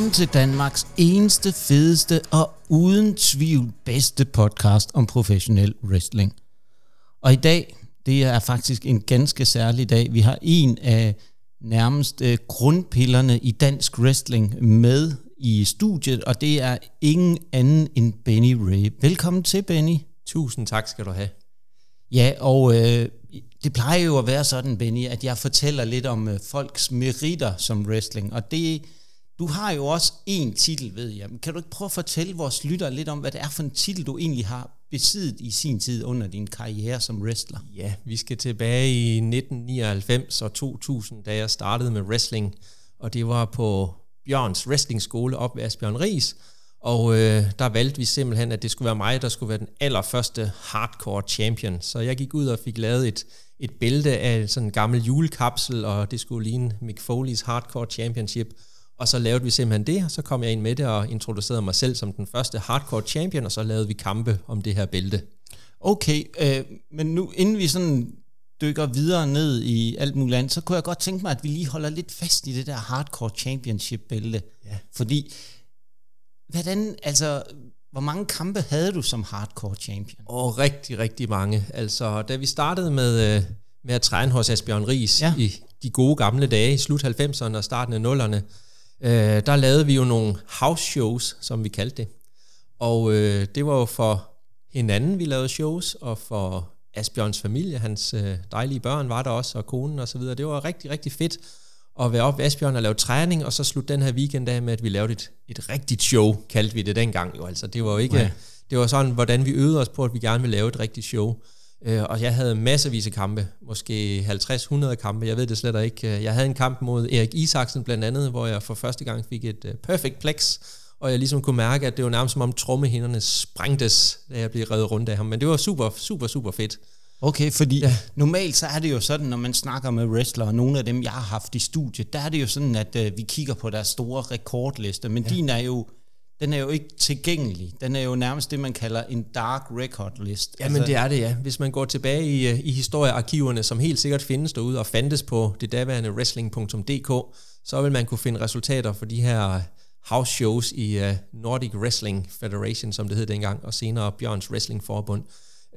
Velkommen til Danmarks eneste, fedeste og uden tvivl bedste podcast om professionel wrestling. Og i dag, det er faktisk en ganske særlig dag. Vi har en af nærmest øh, grundpillerne i dansk wrestling med i studiet, og det er ingen anden end Benny Ray. Velkommen til, Benny. Tusind tak skal du have. Ja, og øh, det plejer jo at være sådan, Benny, at jeg fortæller lidt om øh, folks meritter som wrestling, og det du har jo også en titel, ved jeg. Kan du ikke prøve at fortælle vores lyttere lidt om, hvad det er for en titel, du egentlig har besiddet i sin tid under din karriere som wrestler? Ja, vi skal tilbage i 1999 og 2000, da jeg startede med wrestling, og det var på Bjørns wrestlingskole op ved Asbjørn Ries, og øh, der valgte vi simpelthen, at det skulle være mig, der skulle være den allerførste hardcore champion. Så jeg gik ud og fik lavet et, et bælte af sådan en gammel julekapsel, og det skulle ligne Mick Foley's Hardcore Championship – og så lavede vi simpelthen det, og så kom jeg ind med det og introducerede mig selv som den første hardcore champion, og så lavede vi kampe om det her bælte. Okay, øh, men nu inden vi sådan dykker videre ned i alt muligt andet, så kunne jeg godt tænke mig, at vi lige holder lidt fast i det der hardcore championship bælte. Ja. Fordi, hvordan, altså, hvor mange kampe havde du som hardcore champion? Og rigtig, rigtig mange. Altså, da vi startede med, øh, med at træne hos Asbjørn Ries ja. i de gode gamle dage, i slut 90'erne og starten af 0'erne, øh, der lavede vi jo nogle house shows, som vi kaldte det. Og øh, det var jo for hinanden, vi lavede shows, og for Asbjørns familie, hans øh, dejlige børn var der også, og konen og så videre. Det var rigtig, rigtig fedt at være op ved Asbjørn og lave træning, og så slutte den her weekend af med, at vi lavede et, et rigtigt show, kaldte vi det dengang jo. Altså, det var jo ikke, ja. det var sådan, hvordan vi øvede os på, at vi gerne ville lave et rigtigt show. Øh, og jeg havde masservis af kampe, måske 50-100 kampe, jeg ved det slet ikke. Øh, jeg havde en kamp mod Erik Isaksen blandt andet, hvor jeg for første gang fik et uh, perfect plex, og jeg ligesom kunne mærke, at det var nærmest som om trommehinderne sprængtes, da jeg blev reddet rundt af ham. Men det var super, super, super fedt. Okay, fordi ja. normalt så er det jo sådan, når man snakker med wrestlere, nogle af dem, jeg har haft i studiet, der er det jo sådan, at uh, vi kigger på deres store rekordliste, men ja. din er jo den er jo ikke tilgængelig. Den er jo nærmest det, man kalder en dark record list. Ja, altså, men det er det, ja. Hvis man går tilbage i, øh, i historiearkiverne, som helt sikkert findes derude og fandtes på det daværende wrestling.dk, så vil man kunne finde resultater for de her house shows i uh, Nordic Wrestling Federation, som det hed dengang, og senere Bjørns Wrestling Forbund.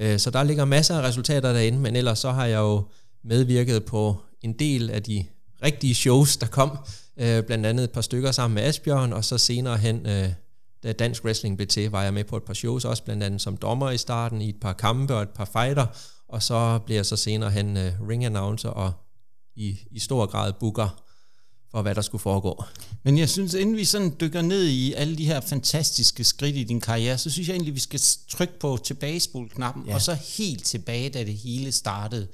Uh, så der ligger masser af resultater derinde, men ellers så har jeg jo medvirket på en del af de rigtige shows, der kom, uh, blandt andet et par stykker sammen med Asbjørn, og så senere hen uh, da dansk wrestling blev til, var jeg med på et par shows, også blandt andet som dommer i starten, i et par kampe og et par fighter, og så blev jeg så senere hen uh, ring announcer og i, i stor grad booker for, hvad der skulle foregå. Men jeg synes, inden vi sådan dykker ned i alle de her fantastiske skridt i din karriere, så synes jeg egentlig, vi skal trykke på tilbagespol-knappen, ja. og så helt tilbage, da det hele startede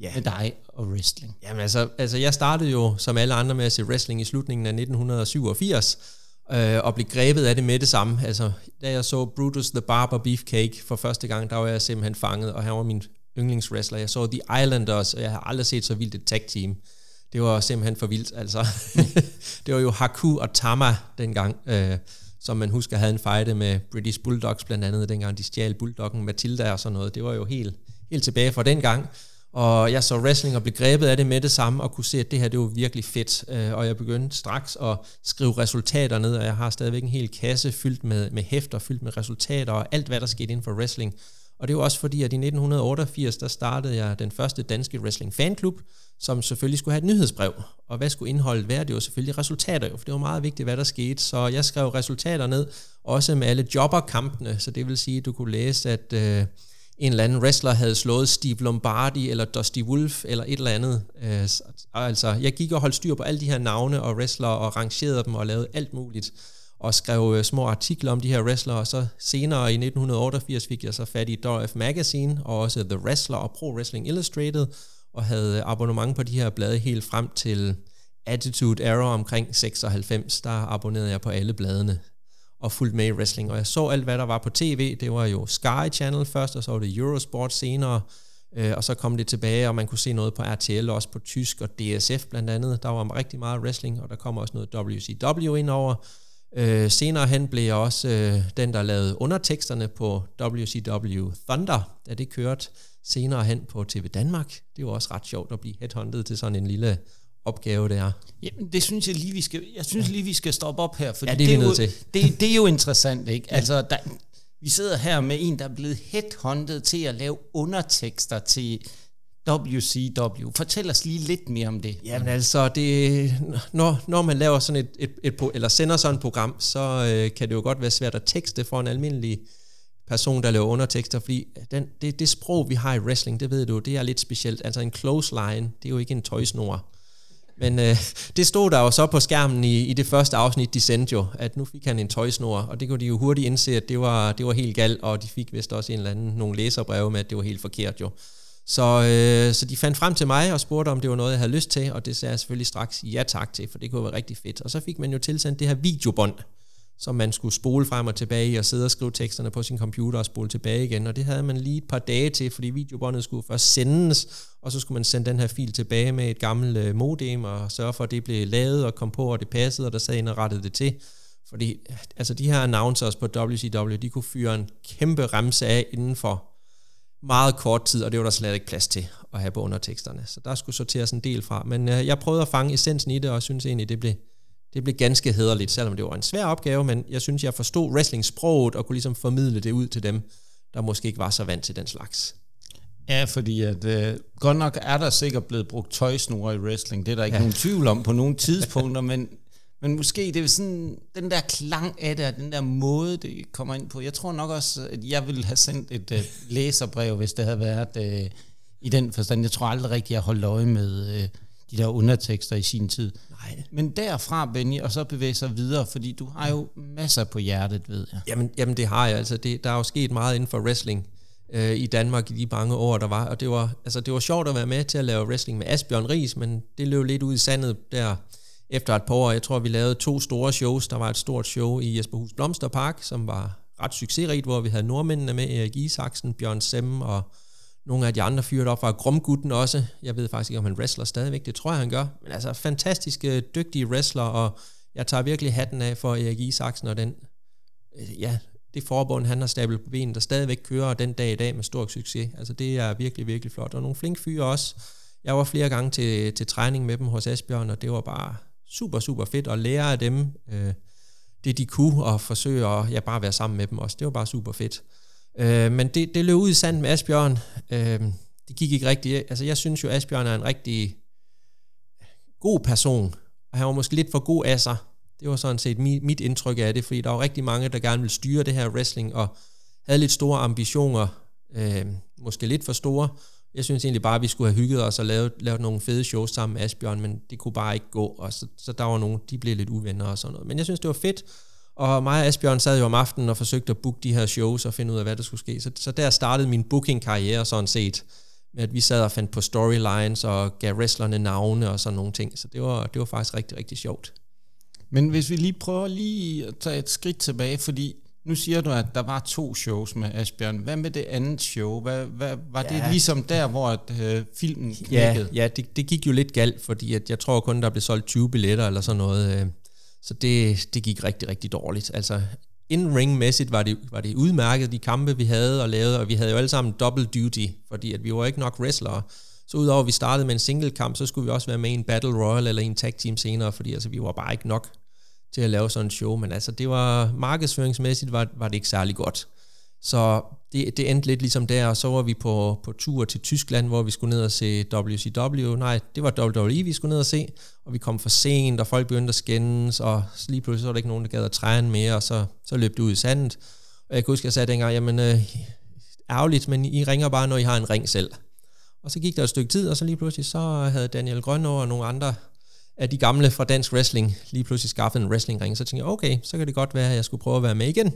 ja. med dig og wrestling. Jamen altså, altså, jeg startede jo som alle andre med at se wrestling i slutningen af 1987, øh, og blev grebet af det med det samme. Altså, da jeg så Brutus the Barber Beefcake for første gang, der var jeg simpelthen fanget, og han var min yndlingswrestler. Jeg så The Islanders, og jeg har aldrig set så vildt et tag team. Det var simpelthen for vildt, altså. det var jo Haku og Tama dengang, øh, som man husker havde en fight med British Bulldogs blandt andet, dengang de stjal Bulldoggen Matilda og sådan noget. Det var jo helt, helt tilbage fra den gang. Og jeg så wrestling og blev grebet af det med det samme, og kunne se, at det her det var virkelig fedt. Øh, og jeg begyndte straks at skrive resultater ned, og jeg har stadigvæk en hel kasse fyldt med, med hæfter, fyldt med resultater, og alt hvad der skete inden for wrestling. Og det var også fordi, at i 1988, der startede jeg den første danske wrestling fanklub, som selvfølgelig skulle have et nyhedsbrev. Og hvad skulle indholdet være? Det var selvfølgelig resultater, for det var meget vigtigt, hvad der skete. Så jeg skrev resultater ned, også med alle jobberkampene, så det vil sige, at du kunne læse, at... Øh, en eller anden wrestler havde slået Steve Lombardi eller Dusty Wolf eller et eller andet. Øh, altså, jeg gik og holdt styr på alle de her navne og wrestler og rangerede dem og lavede alt muligt og skrev øh, små artikler om de her wrestlere, og så senere i 1988 fik jeg så fat i WF Magazine, og også The Wrestler og Pro Wrestling Illustrated, og havde abonnement på de her blade helt frem til Attitude Era omkring 96, der abonnerede jeg på alle bladene og fulgt med i wrestling. Og jeg så alt, hvad der var på tv. Det var jo Sky Channel først, og så var det Eurosport senere. Øh, og så kom det tilbage, og man kunne se noget på RTL, også på tysk og DSF blandt andet. Der var rigtig meget wrestling, og der kom også noget WCW ind over. Øh, senere hen blev jeg også øh, den, der lavede underteksterne på WCW Thunder, da det kørte senere hen på TV Danmark. Det var også ret sjovt at blive headhunted til sådan en lille opgave det er. Jamen, det synes jeg lige, vi skal, jeg synes lige, vi skal stoppe op her, fordi Ja, det er vi er jo, til. Det, det er jo interessant, ikke? Altså, der, vi sidder her med en, der er blevet headhunted til at lave undertekster til WCW. Fortæl os lige lidt mere om det. Jamen altså, det, når, når man laver sådan et, et, et, pro- eller sender sådan et program, så øh, kan det jo godt være svært at tekste for en almindelig person, der laver undertekster, fordi den, det, det sprog, vi har i wrestling, det ved du, det er lidt specielt. Altså en close line, det er jo ikke en tøjsnor. Men øh, det stod der jo så på skærmen i, i det første afsnit, de sendte jo, at nu fik han en tøjsnor, og det kunne de jo hurtigt indse, at det var, det var helt galt, og de fik vist også en eller anden, nogle læserbreve med, at det var helt forkert jo. Så, øh, så de fandt frem til mig og spurgte, om det var noget, jeg havde lyst til, og det sagde jeg selvfølgelig straks ja tak til, for det kunne være rigtig fedt. Og så fik man jo tilsendt det her videobånd, som man skulle spole frem og tilbage i, og sidde og skrive teksterne på sin computer og spole tilbage igen. Og det havde man lige et par dage til, fordi videobåndet skulle først sendes, og så skulle man sende den her fil tilbage med et gammelt øh, modem, og sørge for, at det blev lavet og kom på, og det passede, og der sad en og rettede det til. Fordi altså de her announcers på WCW, de kunne fyre en kæmpe remse af inden for meget kort tid, og det var der slet ikke plads til at have på underteksterne. Så der skulle sorteres en del fra. Men øh, jeg prøvede at fange essensen i det, og synes egentlig, det blev, det blev ganske hederligt, selvom det var en svær opgave, men jeg synes, jeg forstod wrestling-sproget og kunne ligesom formidle det ud til dem, der måske ikke var så vant til den slags. Ja, fordi at, øh, godt nok er der sikkert blevet brugt tøjsnore i wrestling, det er der ikke ja. nogen tvivl om på nogle tidspunkter, men, men måske det er sådan den der klang af det, og den der måde, det kommer ind på. Jeg tror nok også, at jeg ville have sendt et øh, læserbrev, hvis det havde været øh, i den forstand. Jeg tror aldrig rigtigt, jeg holdt øje med øh, de der undertekster i sin tid. Nej. Men derfra, Benny, og så bevæge sig videre, fordi du har jo masser på hjertet, ved jeg. Jamen, jamen det har jeg. Altså, det, der er jo sket meget inden for wrestling øh, i Danmark i de mange år, der var. Og det var, altså, det var sjovt at være med til at lave wrestling med Asbjørn Ries, men det løb lidt ud i sandet der efter et par år. Jeg tror, vi lavede to store shows. Der var et stort show i Jesperhus Blomsterpark, som var ret succesrigt, hvor vi havde nordmændene med, Erik Isaksen, Bjørn Sem og nogle af de andre fyre op var Gromgutten også. Jeg ved faktisk ikke, om han wrestler stadigvæk. Det tror jeg, han gør. Men altså, fantastiske, øh, dygtige wrestler, og jeg tager virkelig hatten af for Erik Isaksen og den, øh, ja, det forbund, han har stablet på benen, der stadigvæk kører den dag i dag med stor succes. Altså, det er virkelig, virkelig flot. Og nogle flinke fyre også. Jeg var flere gange til, til træning med dem hos Asbjørn, og det var bare super, super fedt at lære af dem øh, det, de kunne, og forsøge at ja, bare være sammen med dem også. Det var bare super fedt. Øh, men det, det løb ud i sand med Asbjørn. Øh, det gik ikke rigtigt. Altså, jeg synes jo, Asbjørn er en rigtig god person, og han var måske lidt for god af sig. Det var sådan set mit, mit indtryk af det, fordi der var rigtig mange, der gerne ville styre det her wrestling, og havde lidt store ambitioner, øh, måske lidt for store. Jeg synes egentlig bare, at vi skulle have hygget os og lavet, lavet nogle fede shows sammen med Asbjørn, men det kunne bare ikke gå, og så, så der var nogen, de blev lidt uvenner og sådan noget. Men jeg synes, det var fedt, og mig og Asbjørn sad jo om aftenen og forsøgte at booke de her shows og finde ud af, hvad der skulle ske. Så, så der startede min booking-karriere sådan set, med at vi sad og fandt på storylines og gav wrestlerne navne og sådan nogle ting. Så det var, det var faktisk rigtig, rigtig sjovt. Men hvis vi lige prøver lige at tage et skridt tilbage, fordi nu siger du, at der var to shows med Asbjørn. Hvad med det andet show? Hvad, hvad, var ja. det ligesom der, hvor at, øh, filmen knækkede? Ja, ja det, det gik jo lidt galt, fordi at jeg tror kun, der blev solgt 20 billetter eller sådan noget. Øh, så det, det gik rigtig, rigtig dårligt. Altså, in-ring-mæssigt var det, var det udmærket, de kampe, vi havde og lavede, og vi havde jo alle sammen double duty, fordi at vi var ikke nok wrestlere. Så udover at vi startede med en single kamp, så skulle vi også være med i en Battle Royal eller en tag team senere, fordi altså, vi var bare ikke nok til at lave sådan en show, men altså det var markedsføringsmæssigt var, var det ikke særlig godt. Så det, det endte lidt ligesom der, og så var vi på, på tur til Tyskland, hvor vi skulle ned og se WCW. Nej, det var WWE, vi skulle ned og se, og vi kom for sent, og folk begyndte at skændes, og lige pludselig så var der ikke nogen, der gad at træne mere, og så, så løb det ud i sandet. Og jeg kan huske, at jeg sagde dengang, jamen øh, ærgerligt, men I ringer bare, når I har en ring selv. Og så gik der et stykke tid, og så lige pludselig så havde Daniel Grønner og nogle andre af de gamle fra dansk wrestling lige pludselig skaffet en wrestlingring. Så tænkte jeg, okay, så kan det godt være, at jeg skulle prøve at være med igen.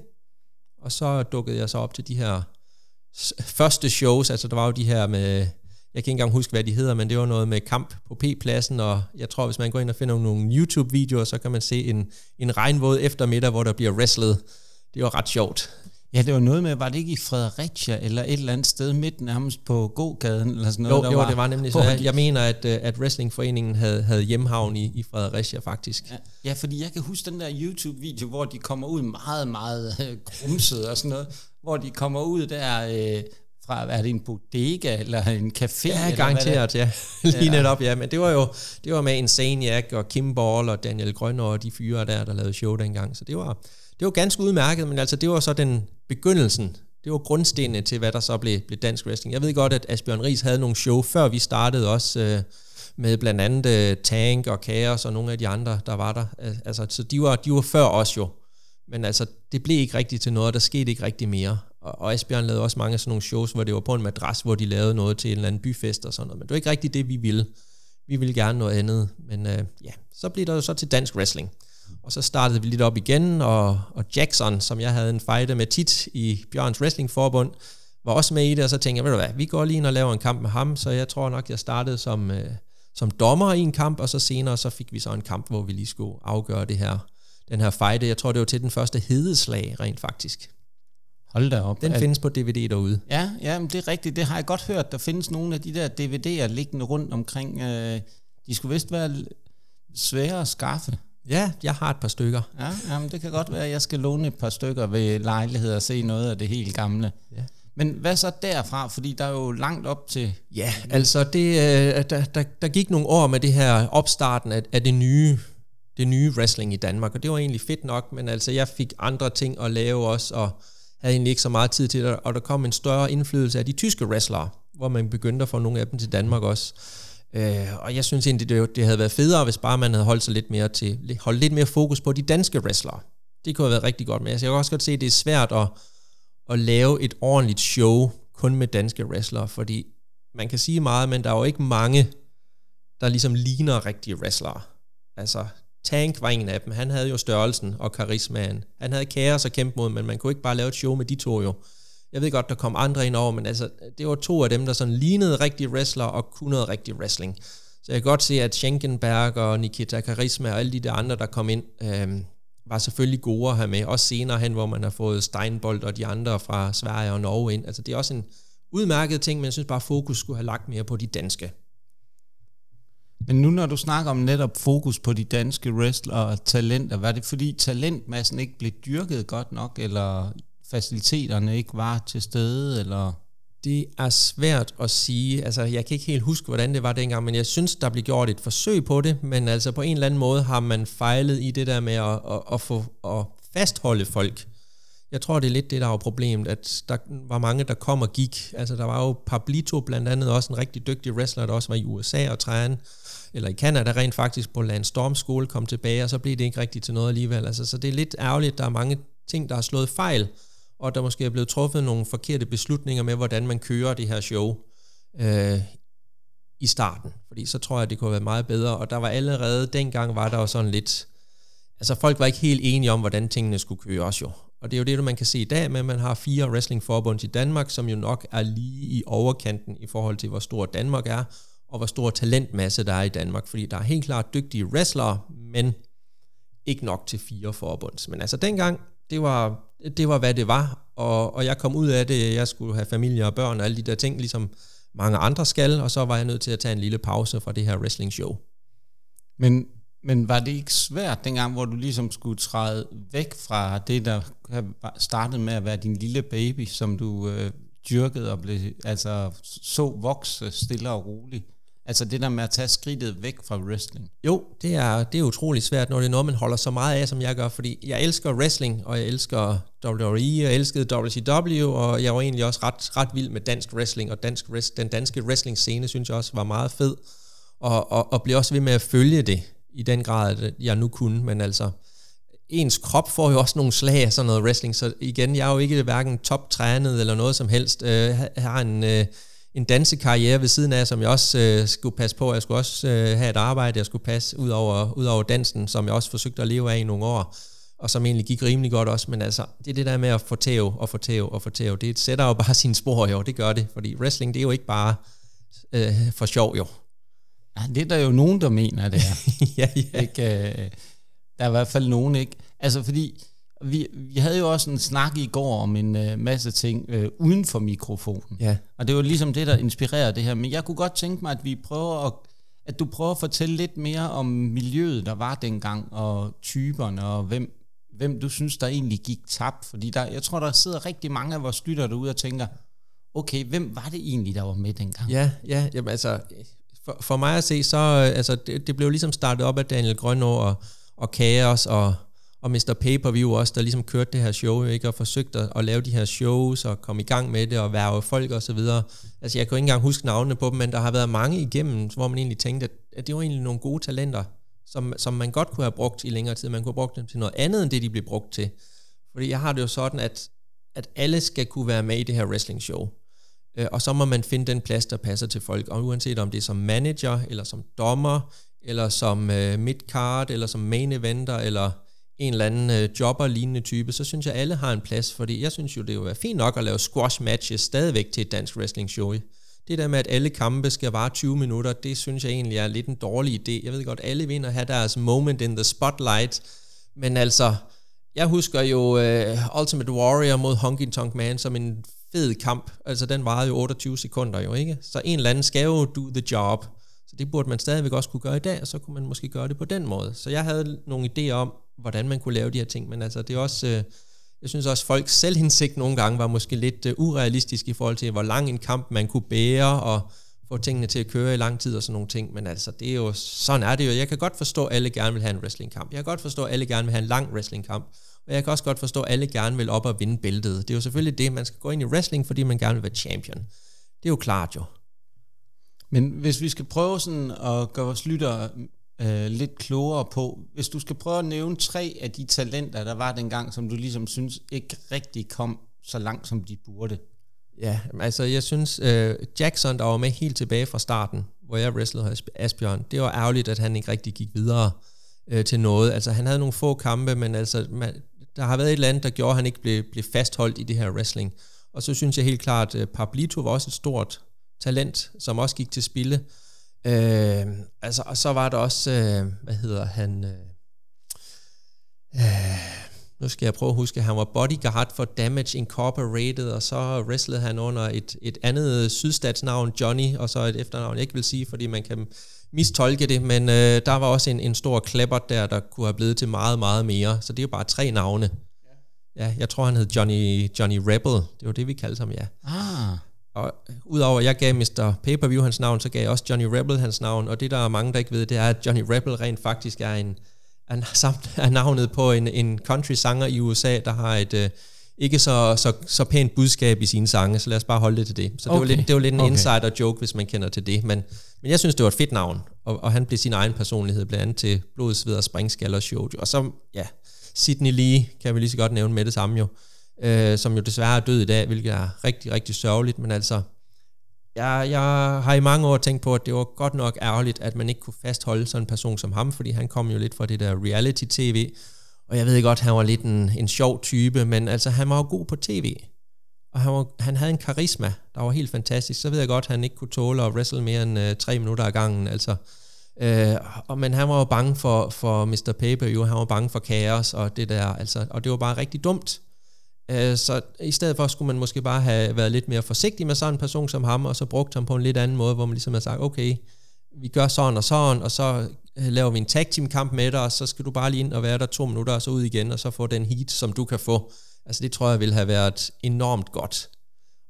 Og så dukkede jeg så op til de her første shows, altså der var jo de her med, jeg kan ikke engang huske, hvad de hedder, men det var noget med kamp på P-pladsen, og jeg tror, hvis man går ind og finder nogle YouTube-videoer, så kan man se en, en regnvåd eftermiddag, hvor der bliver wrestlet. Det var ret sjovt. Ja, det var noget med, var det ikke i Fredericia eller et eller andet sted midt nærmest på gågaden eller sådan noget? Jo, der jo var, det var nemlig så. Jeg, jeg mener, at, øh, at Wrestlingforeningen havde, havde hjemhavn i, i Fredericia faktisk. Ja, ja, fordi jeg kan huske den der YouTube-video, hvor de kommer ud meget, meget øh, grumset og sådan noget, hvor de kommer ud der, øh, fra, er det en bodega eller en café? Ja, eller garanteret, ja. Lige ja. netop, ja. Men det var jo det var med Insaniac og Kim Ball og Daniel Grønner og de fyre der, der lavede show dengang. Så det var, det var ganske udmærket, men altså det var så den begyndelsen. Det var grundstenene til, hvad der så blev, blev dansk wrestling. Jeg ved godt, at Asbjørn Ries havde nogle show, før vi startede også øh, med blandt andet øh, Tank og Chaos og nogle af de andre, der var der. Altså, så de var, de var før os jo. Men altså, det blev ikke rigtigt til noget, der skete ikke rigtig mere. Og, og Asbjørn lavede også mange af sådan nogle shows, hvor det var på en madras, hvor de lavede noget til en eller anden byfest og sådan noget. Men det var ikke rigtigt det, vi ville. Vi ville gerne noget andet. Men øh, ja, så blev der jo så til dansk wrestling. Og så startede vi lidt op igen, og, og Jackson, som jeg havde en fighter med tit i Bjørns Wrestling-forbund, var også med i det, og så tænkte jeg, ved du hvad, vi går lige ind og laver en kamp med ham, så jeg tror nok, jeg startede som, øh, som dommer i en kamp, og så senere så fik vi så en kamp, hvor vi lige skulle afgøre det her, den her fight. Jeg tror, det var til den første hedeslag, rent faktisk. Hold da op. Den findes på DVD derude. Ja, ja men det er rigtigt. Det har jeg godt hørt. Der findes nogle af de der DVD'er liggende rundt omkring. Øh, de skulle vist være svære at skaffe. Ja, jeg har et par stykker. Ja, jamen det kan godt være, at jeg skal låne et par stykker ved lejlighed og se noget af det helt gamle. Ja. Men hvad så derfra? Fordi der er jo langt op til... Ja, altså det, øh, der, der, der gik nogle år med det her opstarten af, af det nye det nye wrestling i Danmark, og det var egentlig fedt nok, men altså jeg fik andre ting at lave også, og havde egentlig ikke så meget tid til det, og der kom en større indflydelse af de tyske wrestlere, hvor man begyndte at få nogle af dem til Danmark også. Øh, og jeg synes egentlig, det, det havde været federe, hvis bare man havde holdt sig lidt mere til, holdt lidt mere fokus på de danske wrestlere. Det kunne have været rigtig godt, men altså, jeg kan også godt se, at det er svært at, at lave et ordentligt show kun med danske wrestlere, fordi man kan sige meget, men der er jo ikke mange, der ligesom ligner rigtige wrestlere. Altså, Tank var en af dem. Han havde jo størrelsen og karismaen. Han havde kaos at kæmpe mod, men man kunne ikke bare lave et show med de to jo. Jeg ved godt, der kom andre ind over, men altså, det var to af dem, der sådan lignede rigtige wrestler og kunne noget rigtig wrestling. Så jeg kan godt se, at Schenkenberg og Nikita Karisma og alle de der andre, der kom ind, øh, var selvfølgelig gode at have med. Også senere hen, hvor man har fået Steinbold og de andre fra Sverige og Norge ind. Altså det er også en udmærket ting, men jeg synes bare, fokus skulle have lagt mere på de danske. Men nu når du snakker om netop fokus på de danske wrestlere og talenter, var det fordi talentmassen ikke blev dyrket godt nok, eller faciliteterne ikke var til stede, eller... Det er svært at sige. Altså, jeg kan ikke helt huske, hvordan det var dengang, men jeg synes, der blev gjort et forsøg på det, men altså på en eller anden måde har man fejlet i det der med at, at, at få at fastholde folk. Jeg tror, det er lidt det, der var problemet, at der var mange, der kom og gik. Altså, der var jo Pablito blandt andet, også en rigtig dygtig wrestler, der også var i USA og træne eller i Canada rent faktisk på Land Storm School kom tilbage, og så blev det ikke rigtigt til noget alligevel. Altså, så det er lidt ærgerligt, der er mange ting, der har slået fejl, og der måske er blevet truffet nogle forkerte beslutninger med, hvordan man kører det her show øh, i starten. Fordi så tror jeg, det kunne have været meget bedre, og der var allerede, dengang var der jo sådan lidt, altså folk var ikke helt enige om, hvordan tingene skulle køre også jo. Og det er jo det, man kan se i dag, med at man har fire wrestlingforbund i Danmark, som jo nok er lige i overkanten i forhold til, hvor stor Danmark er, og hvor stor talentmasse der er i Danmark, fordi der er helt klart dygtige wrestlere, men ikke nok til fire forbunds. Men altså dengang, det var, det var hvad det var, og, og jeg kom ud af det, jeg skulle have familie og børn og alle de der ting, ligesom mange andre skal, og så var jeg nødt til at tage en lille pause fra det her wrestling show. Men, men var det ikke svært dengang, hvor du ligesom skulle træde væk fra det, der startede med at være din lille baby, som du øh, dyrkede og blev, altså, så vokse stille og roligt? Altså det der med at tage skridtet væk fra wrestling. Jo, det er, det er utrolig svært, når det er noget, man holder så meget af, som jeg gør, fordi jeg elsker wrestling, og jeg elsker WWE, og jeg elskede WCW, og jeg var egentlig også ret, ret vild med dansk wrestling, og dansk, den danske wrestling scene, synes jeg også var meget fed, og, og, og blev også ved med at følge det, i den grad, at jeg nu kunne, men altså, ens krop får jo også nogle slag af sådan noget wrestling, så igen, jeg er jo ikke hverken toptrænet eller noget som helst. Øh, jeg har en, øh, en dansekarriere ved siden af, som jeg også øh, skulle passe på. Jeg skulle også øh, have et arbejde, jeg skulle passe ud over, ud over dansen, som jeg også forsøgte at leve af i nogle år, og som egentlig gik rimelig godt også. Men altså, det er det der med at få tæv og få tæv og få tæv. Det sætter jo bare sine spor, jo. Det gør det, fordi wrestling, det er jo ikke bare øh, for sjov, jo. Ja, det er der jo nogen, der mener, det er. ja, ja. Ikke, øh, der er i hvert fald nogen, ikke? Altså, fordi vi, vi havde jo også en snak i går om en øh, masse ting øh, uden for mikrofonen. Ja. Og det var ligesom det, der inspirerer det her. Men jeg kunne godt tænke mig, at vi prøver at, at du prøver at fortælle lidt mere om miljøet, der var dengang, og typerne, og hvem, hvem du synes, der egentlig gik tabt. Fordi der, jeg tror, der sidder rigtig mange af vores lytter derude og tænker, okay, hvem var det egentlig, der var med dengang? Ja, ja, jamen altså, for, for mig at se, så altså, det, det blev ligesom startet op af Daniel Grønå og, og Kaos og, og Mr. Pay-Per-View også, der ligesom kørte det her show, ikke, og forsøgte at, at lave de her shows og komme i gang med det og værve folk og så videre. Altså, jeg kan jo ikke engang huske navnene på dem, men der har været mange igennem, hvor man egentlig tænkte, at, at det var egentlig nogle gode talenter, som, som man godt kunne have brugt i længere tid. Man kunne have brugt dem til noget andet, end det de blev brugt til. Fordi jeg har det jo sådan, at, at alle skal kunne være med i det her wrestling show. Øh, og så må man finde den plads, der passer til folk. Og uanset om det er som manager, eller som dommer, eller som øh, midcard, eller som main eventer, eller en eller anden øh, jobber-lignende type, så synes jeg, alle har en plads, fordi jeg synes jo, det er fint nok at lave squash matches stadigvæk til et dansk wrestling show. Det der med, at alle kampe skal vare 20 minutter, det synes jeg egentlig er lidt en dårlig idé. Jeg ved godt, alle vinder at have deres moment in the spotlight, men altså, jeg husker jo uh, Ultimate Warrior mod Honky Tonk Man som en fed kamp. Altså, den varede jo 28 sekunder jo, ikke? Så en eller anden skal jo do the job. Så det burde man stadigvæk også kunne gøre i dag, og så kunne man måske gøre det på den måde. Så jeg havde nogle idéer om, hvordan man kunne lave de her ting, men altså, det er også... øh, jeg synes også, folk folks selvindsigt nogle gange var måske lidt øh, urealistisk i forhold til, hvor lang en kamp man kunne bære, og få tingene til at køre i lang tid og sådan nogle ting. Men altså, det er jo, sådan er det jo. Jeg kan godt forstå, at alle gerne vil have en wrestlingkamp. Jeg kan godt forstå, at alle gerne vil have en lang wrestlingkamp. Og jeg kan også godt forstå, at alle gerne vil op og vinde bæltet. Det er jo selvfølgelig det, man skal gå ind i wrestling, fordi man gerne vil være champion. Det er jo klart jo. Men hvis vi skal prøve sådan at gøre vores lytter øh, lidt klogere på, hvis du skal prøve at nævne tre af de talenter, der var dengang, som du ligesom synes ikke rigtig kom så langt, som de burde. Ja, altså jeg synes, øh, Jackson, der var med helt tilbage fra starten, hvor jeg wrestlede Asbjørn, det var ærgerligt, at han ikke rigtig gik videre øh, til noget. Altså han havde nogle få kampe, men altså man, der har været et eller andet, der gjorde, at han ikke blev, blev fastholdt i det her wrestling. Og så synes jeg helt klart, at Pablito var også et stort talent, som også gik til spille. Øh, altså, og så var der også, øh, hvad hedder han, øh, øh, nu skal jeg prøve at huske, han var bodyguard for Damage Incorporated, og så wrestlede han under et, et andet sydstatsnavn, Johnny, og så et efternavn, jeg ikke vil sige, fordi man kan mistolke det, men øh, der var også en, en stor klapper der, der kunne have blevet til meget, meget mere, så det er jo bare tre navne. Ja, jeg tror, han hed Johnny, Johnny Rebel, det var det, vi kaldte ham, ja. Ah. Og udover at jeg gav Mr. Pay-Per-View hans navn, så gav jeg også Johnny Rebel hans navn, og det der er mange, der ikke ved, det er, at Johnny Rebel rent faktisk er en er, navnet på en, en country-sanger i USA, der har et øh, ikke så, så, så pænt budskab i sine sange, så lad os bare holde det til det. Så det, okay. var, lidt, det var lidt en okay. insider-joke, hvis man kender til det, men, men jeg synes, det var et fedt navn, og, og han blev sin egen personlighed, blandt andet til Blod, Sved og Springskaller Show. Og så, ja, Sidney Lee kan vi lige så godt nævne med det samme jo, øh, som jo desværre er død i dag, hvilket er rigtig, rigtig sørgeligt, men altså, jeg, jeg har i mange år tænkt på, at det var godt nok ærgerligt, at man ikke kunne fastholde sådan en person som ham, fordi han kom jo lidt fra det der reality-tv, og jeg ved godt, han var lidt en, en sjov type, men altså han var jo god på tv, og han, var, han havde en karisma, der var helt fantastisk. Så ved jeg godt, at han ikke kunne tåle at wrestle mere end øh, tre minutter ad gangen, altså. Øh, og, men han var jo bange for, for Mr. Paper, jo, han var bange for kaos og det der, altså, og det var bare rigtig dumt. Øh, så i stedet for skulle man måske bare have været lidt mere forsigtig med sådan en person som ham, og så brugt ham på en lidt anden måde, hvor man ligesom har sagt, okay, vi gør sådan og sådan, og så øh, laver vi en tag team kamp med dig, og så skal du bare lige ind og være der to minutter, og så ud igen, og så få den heat, som du kan få. Altså det tror jeg ville have været enormt godt.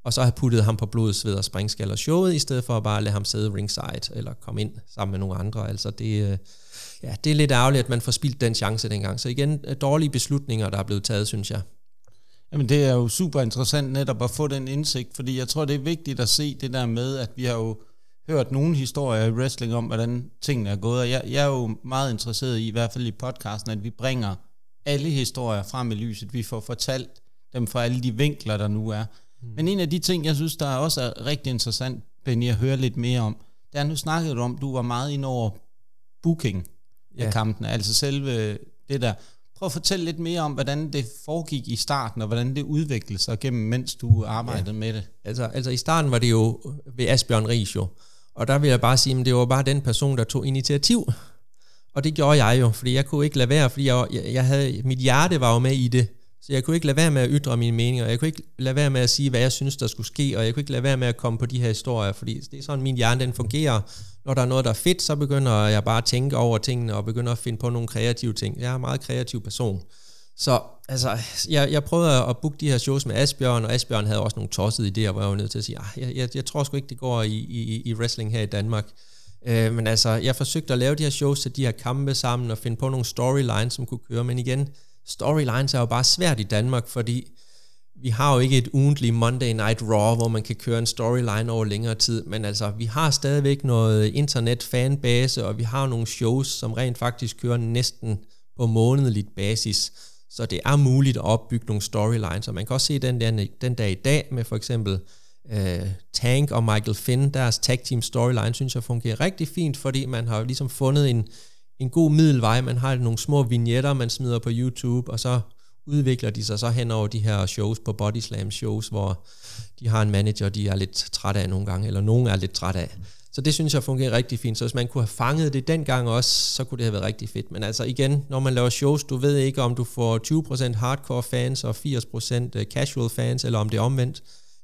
Og så have puttet ham på blod, sved og springskaller showet, i stedet for at bare lade ham sidde ringside, eller komme ind sammen med nogle andre. Altså det, øh, ja, det er lidt ærgerligt, at man får spildt den chance dengang. Så igen, dårlige beslutninger, der er blevet taget, synes jeg. Jamen det er jo super interessant netop at få den indsigt, fordi jeg tror, det er vigtigt at se det der med, at vi har jo hørt nogle historier i wrestling om, hvordan tingene er gået, og jeg, jeg er jo meget interesseret i, i hvert fald i podcasten, at vi bringer alle historier frem i lyset. Vi får fortalt dem fra alle de vinkler, der nu er. Mm. Men en af de ting, jeg synes, der også er rigtig interessant, Benny, at høre lidt mere om, det er, nu snakkede du om, du var meget ind over booking af ja. kampen, altså selve det der. Prøv at fortælle lidt mere om, hvordan det foregik i starten, og hvordan det udviklede sig gennem, mens du arbejdede ja. med det. Altså, altså i starten var det jo ved Asbjørn Ries jo, og der vil jeg bare sige, at det var bare den person, der tog initiativ. Og det gjorde jeg jo, fordi jeg kunne ikke lade være, fordi jeg, jeg, havde, mit hjerte var jo med i det. Så jeg kunne ikke lade være med at ytre mine meninger, jeg kunne ikke lade være med at sige, hvad jeg synes, der skulle ske, og jeg kunne ikke lade være med at komme på de her historier, fordi det er sådan, min hjerne den fungerer. Når der er noget, der er fedt, så begynder jeg bare at tænke over tingene, og begynder at finde på nogle kreative ting. Jeg er en meget kreativ person. Så altså, jeg, jeg prøvede at booke de her shows med Asbjørn, og Asbjørn havde også nogle tossede idéer, hvor jeg var nødt til at sige, ah, jeg, jeg, jeg tror sgu ikke, det går i, i, i wrestling her i Danmark. Øh, men altså, jeg forsøgte at lave de her shows til de her kampe sammen, og finde på nogle storylines, som kunne køre. Men igen, storylines er jo bare svært i Danmark, fordi vi har jo ikke et ugentligt Monday Night Raw, hvor man kan køre en storyline over længere tid, men altså, vi har stadigvæk noget internet fanbase, og vi har nogle shows, som rent faktisk kører næsten på månedligt basis. Så det er muligt at opbygge nogle storylines, og man kan også se den, der, den dag i dag med for eksempel øh, Tank og Michael Finn, deres tag team storyline, synes jeg fungerer rigtig fint, fordi man har ligesom fundet en, en god middelvej. Man har nogle små vignetter, man smider på YouTube, og så udvikler de sig så hen over de her shows på Body Slam shows, hvor de har en manager, de er lidt træt af nogle gange, eller nogen er lidt træt af. Så det synes jeg fungerer rigtig fint. Så hvis man kunne have fanget det dengang også, så kunne det have været rigtig fedt. Men altså igen, når man laver shows, du ved ikke, om du får 20% hardcore fans og 80% øh, casual fans, eller om det er omvendt.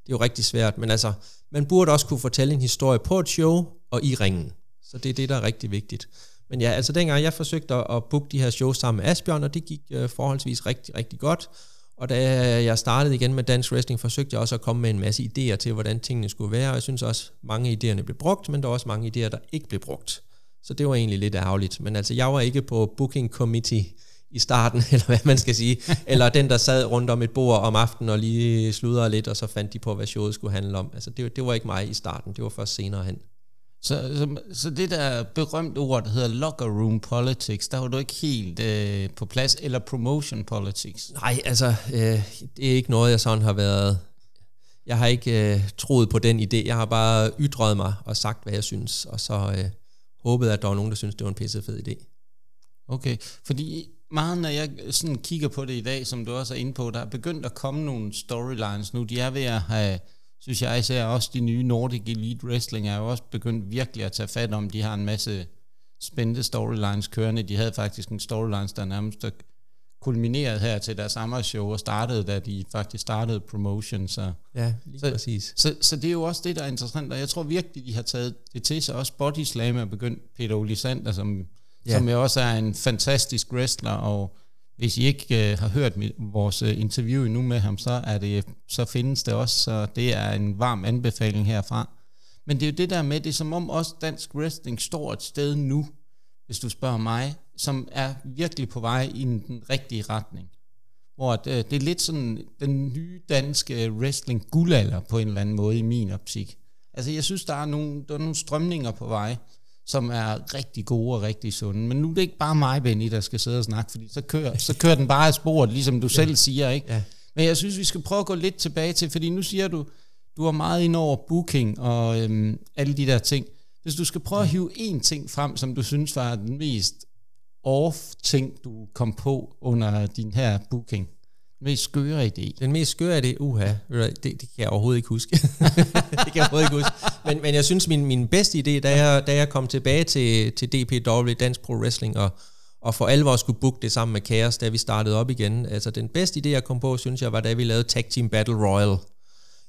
Det er jo rigtig svært. Men altså, man burde også kunne fortælle en historie på et show og i ringen. Så det er det, der er rigtig vigtigt. Men ja, altså dengang jeg forsøgte at booke de her shows sammen med Asbjørn, og det gik øh, forholdsvis rigtig, rigtig godt. Og da jeg startede igen med dansk wrestling, forsøgte jeg også at komme med en masse idéer til, hvordan tingene skulle være. Og jeg synes også, mange af idéerne blev brugt, men der var også mange idéer, der ikke blev brugt. Så det var egentlig lidt ærgerligt. Men altså, jeg var ikke på booking committee i starten, eller hvad man skal sige. eller den, der sad rundt om et bord om aftenen og lige sludrede lidt, og så fandt de på, hvad showet skulle handle om. Altså, det, det var ikke mig i starten. Det var først senere hen. Så, så, så det der berømte ord, der hedder locker room politics, der var du ikke helt øh, på plads, eller promotion politics? Nej, altså, øh, det er ikke noget, jeg sådan har været... Jeg har ikke øh, troet på den idé. Jeg har bare ytret mig og sagt, hvad jeg synes, og så øh, håbet, at der var nogen, der synes, det var en pisse fed idé. Okay, fordi meget når jeg sådan kigger på det i dag, som du også er inde på, der er begyndt at komme nogle storylines nu. De er ved at have synes jeg især også de nye Nordic Elite Wrestling er jo også begyndt virkelig at tage fat om. De har en masse spændende storylines kørende. De havde faktisk en storylines, der nærmest kulmineret her til deres show og startede, da de faktisk startede promotion. Så, ja, lige så, præcis. Så, så, det er jo også det, der er interessant, og jeg tror virkelig, de har taget det til sig. Også Body Slam er begyndt, Peter Olisander, som, ja. som jo også er en fantastisk wrestler, og hvis I ikke øh, har hørt vores øh, interview endnu med ham, så, er det, så findes det også, så det er en varm anbefaling herfra. Men det er jo det der med, det er som om også dansk wrestling står et sted nu, hvis du spørger mig, som er virkelig på vej i den rigtige retning. Hvor det, øh, det er lidt sådan den nye danske øh, wrestling guldalder på en eller anden måde i min optik. Altså jeg synes, der er nogle, der er nogle strømninger på vej, som er rigtig gode og rigtig sunde. Men nu er det ikke bare mig, Benny, der skal sidde og snakke, fordi så kører, så kører den bare af sporet, ligesom du ja. selv siger, ikke? Ja. Men jeg synes, vi skal prøve at gå lidt tilbage til, fordi nu siger du, du har meget ind over booking og øhm, alle de der ting. Hvis du skal prøve at hive en ting frem, som du synes var den mest off ting, du kom på under din her booking, mest skøre idé? Den mest skøre idé, uha, det, det kan jeg overhovedet ikke huske. det kan jeg overhovedet ikke huske. Men, men jeg synes, min, min bedste idé, da jeg, da jeg kom tilbage til, til DPW, Dansk Pro Wrestling, og, og for alvor skulle booke det sammen med Chaos, da vi startede op igen. Altså den bedste idé, jeg kom på, synes jeg, var da vi lavede Tag Team Battle Royal.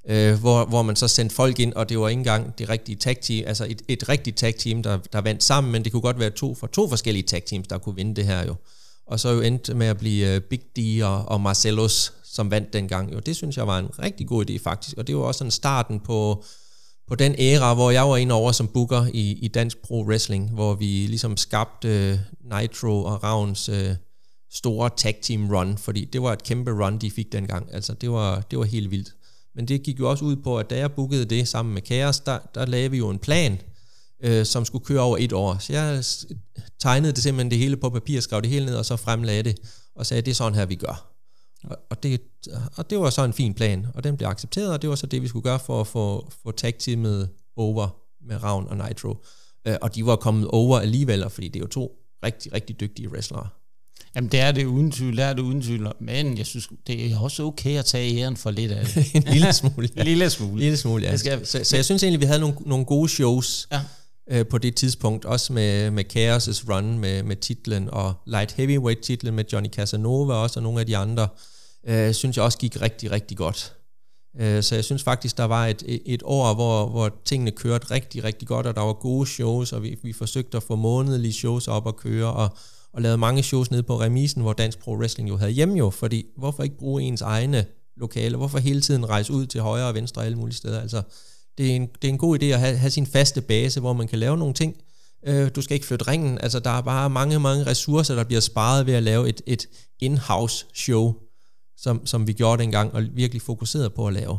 Øh, hvor, hvor man så sendte folk ind, og det var ikke engang det rigtige tag team, altså et, et rigtigt tag team, der, der vandt sammen, men det kunne godt være to for to forskellige tag teams, der kunne vinde det her jo og så jo endte med at blive øh, Big D og, og Marcellus, som vandt dengang. Jo, det synes jeg var en rigtig god idé faktisk, og det var også sådan starten på, på den æra, hvor jeg var inde over som booker i, i dansk pro wrestling, hvor vi ligesom skabte øh, Nitro og Ravns øh, store tag team run, fordi det var et kæmpe run, de fik dengang. Altså, det var, det var helt vildt. Men det gik jo også ud på, at da jeg bookede det sammen med Chaos, der, der lavede vi jo en plan, øh, som skulle køre over et år. Så jeg tegnede det simpelthen det hele på papir, skrev det hele ned, og så fremlagde det, og sagde, det er sådan her, vi gør. Og, og, det, og det var så en fin plan, og den blev accepteret, og det var så det, vi skulle gøre for at få, få tag-teamet over med Ravn og Nitro. Øh, og de var kommet over alligevel, fordi det er jo to rigtig, rigtig dygtige wrestlere. Jamen det er det uden tvivl, det er det uden tvivl. Men jeg synes, det er også okay at tage æren for lidt af det. en lille smule. Ja. en lille smule. lille smule, ja. Skal, så, så jeg synes egentlig, vi havde nogle, nogle gode shows. Ja øh, på det tidspunkt, også med, med Chaos' run med, med titlen, og Light Heavyweight titlen med Johnny Casanova også, og nogle af de andre, øh, synes jeg også gik rigtig, rigtig godt. Øh, så jeg synes faktisk, der var et, et år, hvor, hvor tingene kørte rigtig, rigtig godt, og der var gode shows, og vi, vi forsøgte at få månedlige shows op at køre, og, og lavede mange shows nede på remisen, hvor Dansk Pro Wrestling jo havde hjemme jo, fordi hvorfor ikke bruge ens egne lokale? Hvorfor hele tiden rejse ud til højre og venstre og alle mulige steder? Altså, det er en, det er en god idé at have, have sin faste base, hvor man kan lave nogle ting. Øh, du skal ikke flytte ringen. Altså, der er bare mange, mange ressourcer, der bliver sparet ved at lave et, et in-house show, som, som vi gjorde dengang, og virkelig fokuseret på at lave.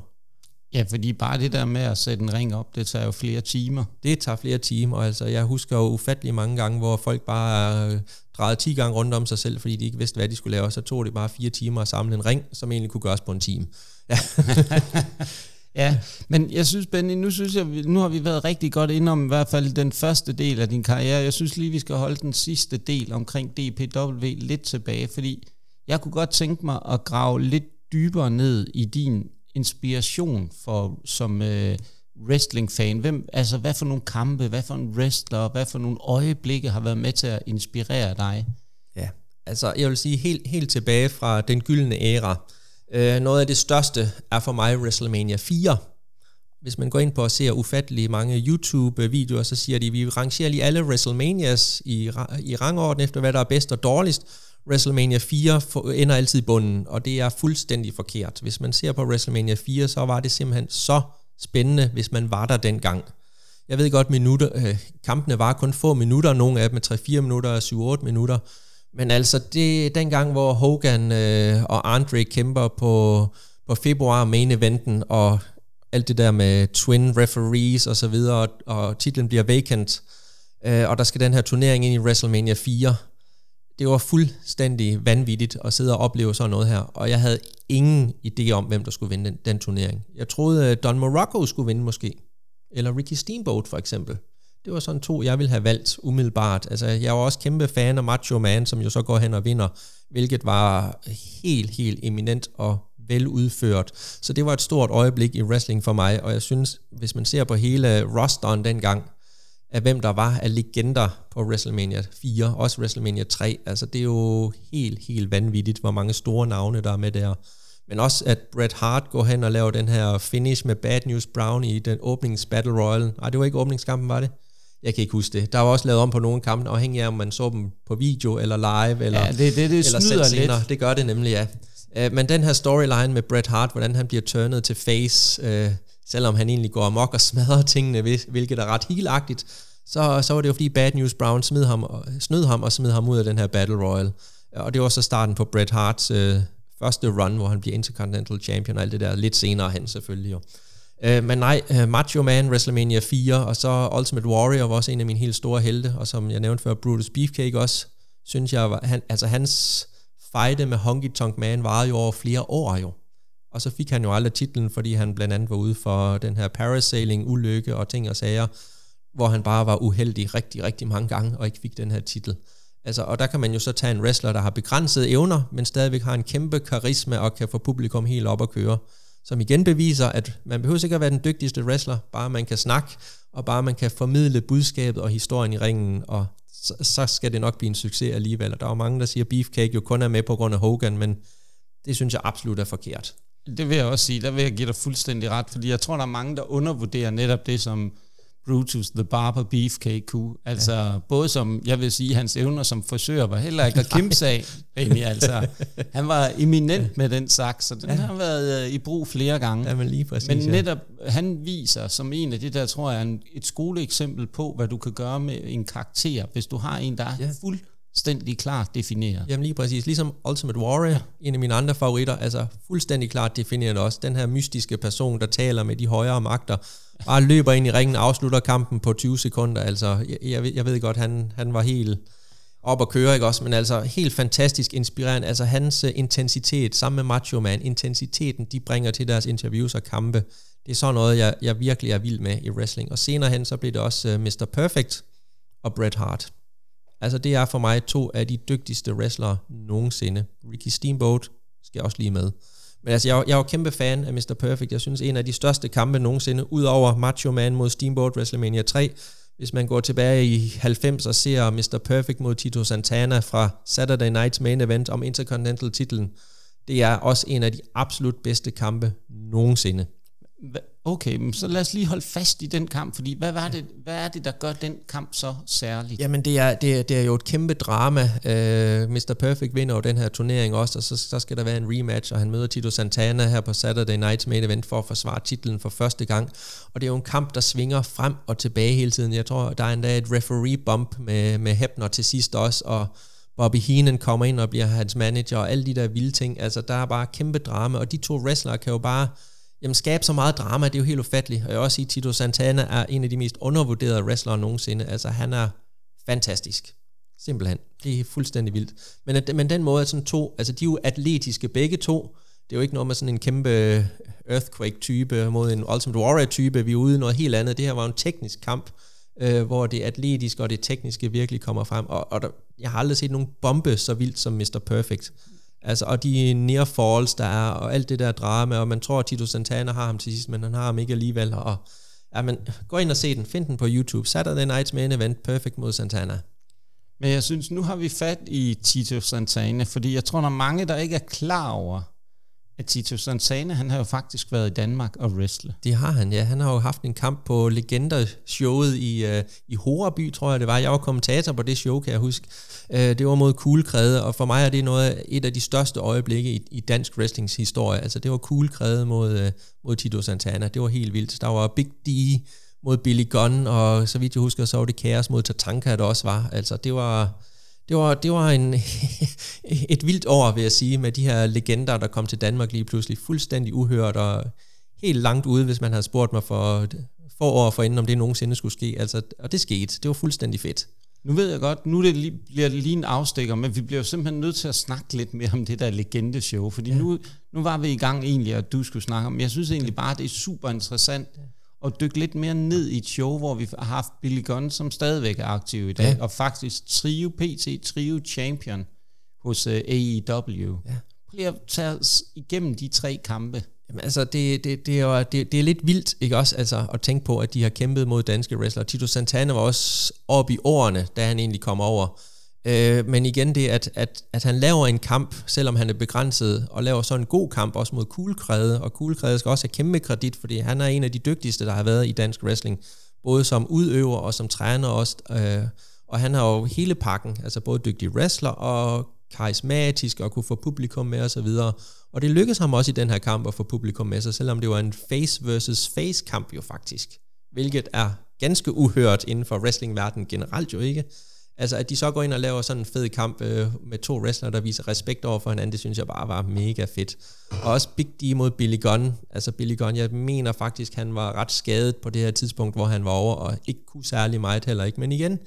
Ja, fordi bare det der med at sætte en ring op, det tager jo flere timer. Det tager flere timer, altså jeg husker jo ufattelig mange gange, hvor folk bare øh, drejede 10 gange rundt om sig selv, fordi de ikke vidste, hvad de skulle lave, og så tog det bare fire timer at samle en ring, som egentlig kunne gøres på en time. Ja. ja, men jeg synes, Benny, nu synes jeg, nu har vi været rigtig godt inde om i hvert fald den første del af din karriere. Jeg synes lige, vi skal holde den sidste del omkring DPW lidt tilbage, fordi jeg kunne godt tænke mig at grave lidt dybere ned i din inspiration for som øh, wrestling-fan? Hvem, altså, hvad for nogle kampe, hvad for en wrestler, hvad for nogle øjeblikke har været med til at inspirere dig? Ja, altså jeg vil sige helt, helt tilbage fra den gyldne æra. Øh, noget af det største er for mig WrestleMania 4. Hvis man går ind på og ser ufattelig mange YouTube-videoer, så siger de, at vi rangerer lige alle WrestleManias i, i rangorden efter, hvad der er bedst og dårligst. WrestleMania 4 ender altid i bunden, og det er fuldstændig forkert. Hvis man ser på WrestleMania 4, så var det simpelthen så spændende, hvis man var der dengang. Jeg ved godt, minutter, øh, kampene var kun få minutter, nogle af dem 3-4 minutter og 7-8 minutter, men altså det dengang, hvor Hogan øh, og Andre kæmper på, på februar main eventen, og alt det der med twin referees og så videre, og, og titlen bliver vacant, øh, og der skal den her turnering ind i WrestleMania 4, det var fuldstændig vanvittigt at sidde og opleve sådan noget her, og jeg havde ingen idé om, hvem der skulle vinde den, den turnering. Jeg troede, øh, Don Morocco skulle vinde måske, eller Ricky Steamboat for eksempel. Det var sådan to, jeg ville have valgt umiddelbart. Altså, jeg var også kæmpe fan af Macho Man, som jo så går hen og vinder, hvilket var helt, helt eminent og veludført. Så det var et stort øjeblik i wrestling for mig, og jeg synes, hvis man ser på hele rosteren dengang, af hvem der var af legender på WrestleMania 4, også WrestleMania 3. Altså det er jo helt, helt vanvittigt, hvor mange store navne der er med der. Men også at Bret Hart går hen og laver den her finish med Bad News Brown i den åbnings Battle Royal. Nej, det var ikke åbningskampen, var det? Jeg kan ikke huske det. Der var også lavet om på nogle kampe, afhængig af om man så dem på video eller live, eller, ja, det, det, det eller snyder senere. Det gør det nemlig, ja. Uh, men den her storyline med Bret Hart, hvordan han bliver turnet til face, uh, selvom han egentlig går amok og smadrer tingene, hvilket er ret helagtigt, så, så var det jo fordi Bad News Brown smed ham, snød ham og smed ham ud af den her Battle Royal. Og det var så starten på Bret Harts øh, første run, hvor han bliver Intercontinental Champion og alt det der, lidt senere hen selvfølgelig jo. Øh, Øh, men nej, øh, Macho Man, WrestleMania 4, og så Ultimate Warrior var også en af mine helt store helte, og som jeg nævnte før, Brutus Beefcake også, synes jeg, var, han, altså hans fejde med Honky Tonk Man varede jo over flere år jo. Og så fik han jo aldrig titlen, fordi han blandt andet var ude for den her parasailing, ulykke og ting og sager, hvor han bare var uheldig rigtig, rigtig mange gange, og ikke fik den her titel. Altså, og der kan man jo så tage en wrestler, der har begrænsede evner, men stadigvæk har en kæmpe karisma og kan få publikum helt op at køre. Som igen beviser, at man behøver ikke at være den dygtigste wrestler, bare man kan snakke, og bare man kan formidle budskabet og historien i ringen, og så, så skal det nok blive en succes alligevel. Og der er jo mange, der siger, at Beefcake jo kun er med på grund af Hogan, men det synes jeg absolut er forkert. Det vil jeg også sige, der vil jeg give dig fuldstændig ret, fordi jeg tror, der er mange, der undervurderer netop det, som Brutus the Barber Beefcake kunne. Altså ja. både som, jeg vil sige, hans evner som frisør var heller ikke at kæmpe af. Egentlig, altså. Han var eminent med den saks, så den ja. har været uh, i brug flere gange. Ja, men lige præcis. Men netop, ja. han viser som en af det der, tror jeg, en, et skoleeksempel på, hvad du kan gøre med en karakter, hvis du har en, der er ja. fuld fuldstændig klart defineret. Jamen lige præcis, ligesom Ultimate Warrior, ja. en af mine andre favoritter, altså fuldstændig klart defineret også. Den her mystiske person, der taler med de højere magter, bare løber ind i ringen, afslutter kampen på 20 sekunder. Altså, jeg, jeg, ved godt, han, han var helt op at køre, ikke også? Men altså, helt fantastisk inspirerende. Altså, hans øh, intensitet, sammen med Macho Man, intensiteten, de bringer til deres interviews og kampe. Det er sådan noget, jeg, jeg virkelig er vild med i wrestling. Og senere hen, så blev det også øh, uh, Mr. Perfect og Bret Hart. Altså, det er for mig to af de dygtigste wrestlere nogensinde. Ricky Steamboat skal også lige med. Men altså, jeg, jeg var kæmpe fan af Mr. Perfect. Jeg synes, en af de største kampe nogensinde, udover Macho Man mod Steamboat WrestleMania 3, hvis man går tilbage i 90 og ser Mr. Perfect mod Tito Santana fra Saturday Night's Main Event om Intercontinental titlen, det er også en af de absolut bedste kampe nogensinde. Okay, men så lad os lige holde fast i den kamp, fordi hvad, var det, hvad er det, der gør den kamp så særlig? Jamen, det er, det er, det er jo et kæmpe drama. Uh, Mr. Perfect vinder jo den her turnering også, og så, så skal der være en rematch, og han møder Tito Santana her på Saturday Night's Main Event for at forsvare titlen for første gang. Og det er jo en kamp, der svinger frem og tilbage hele tiden. Jeg tror, der er endda et referee-bump med, med Hebner til sidst også, og Bobby Heenan kommer ind og bliver hans manager, og alle de der vilde ting. Altså, der er bare kæmpe drama, og de to wrestlere kan jo bare jamen, skabe så meget drama, det er jo helt ufatteligt. Og jeg vil også sige, at Tito Santana er en af de mest undervurderede wrestlere nogensinde. Altså, han er fantastisk. Simpelthen. Det er fuldstændig vildt. Men, at, men den måde, at sådan to, altså de er jo atletiske begge to. Det er jo ikke noget med sådan en kæmpe earthquake-type mod en Ultimate Warrior-type. Vi er ude i noget helt andet. Det her var en teknisk kamp, øh, hvor det atletiske og det tekniske virkelig kommer frem. Og, og der, jeg har aldrig set nogen bombe så vildt som Mr. Perfect. Altså, og de near falls, der er, og alt det der drama, og man tror, at Tito Santana har ham til sidst, men han har ham ikke alligevel, og ja, men gå ind og se den, find den på YouTube, Saturday Night's Main Event, Perfect mod Santana. Men jeg synes, nu har vi fat i Tito Santana, fordi jeg tror, der er mange, der ikke er klar over, at Tito Santana, han har jo faktisk været i Danmark og wrestle. Det har han, ja. Han har jo haft en kamp på Legender-showet i, uh, i Horeby, tror jeg det var. Jeg var kommentator på det show, kan jeg huske. Uh, det var mod Kræde, og for mig er det noget, et af de største øjeblikke i, i dansk wrestlings historie. Altså, det var Kræde mod, uh, mod Tito Santana. Det var helt vildt. Der var Big D mod Billy Gunn, og så vidt jeg husker, så var det Kaos mod Tatanka, der også var. Altså, det var det var, det var en, et vildt år, vil jeg sige, med de her legender, der kom til Danmark lige pludselig. Fuldstændig uhørt og helt langt ude, hvis man havde spurgt mig for få år forinden, om det nogensinde skulle ske. Altså, og det skete. Det var fuldstændig fedt. Nu ved jeg godt, nu det lige, bliver det lige en afstikker, men vi bliver jo simpelthen nødt til at snakke lidt mere om det der legendeshow, fordi ja. nu, nu var vi i gang egentlig, at du skulle snakke om, jeg synes egentlig bare, det er super interessant, og dykke lidt mere ned i et show, hvor vi har haft Billy Gunn, som stadigvæk er aktiv i dag, ja. og faktisk trio PT, trio champion hos uh, øh, AEW. Ja. Prøv lige at tage os igennem de tre kampe. Jamen altså, det, det, det, er, det, det er lidt vildt, ikke også, altså, at tænke på, at de har kæmpet mod danske wrestlere. Tito Santana var også oppe i årene, da han egentlig kom over. Øh, men igen det, at, at, at han laver en kamp, selvom han er begrænset, og laver så en god kamp også mod Kuglekræde, og Kuglekræde skal også have kæmpe kredit, fordi han er en af de dygtigste, der har været i dansk wrestling, både som udøver og som træner også, øh, og han har jo hele pakken, altså både dygtig wrestler og karismatisk og kunne få publikum med osv., og, og det lykkedes ham også i den her kamp at få publikum med sig, selvom det var en face versus face kamp jo faktisk, hvilket er ganske uhørt inden for wrestlingverdenen generelt jo ikke, Altså, at de så går ind og laver sådan en fed kamp øh, med to wrestlere, der viser respekt over for hinanden, det synes jeg bare var mega fedt. Og også Big D mod Billy Gunn. Altså Billy Gunn, jeg mener faktisk, han var ret skadet på det her tidspunkt, hvor han var over, og ikke kunne særlig meget heller ikke. Men igen,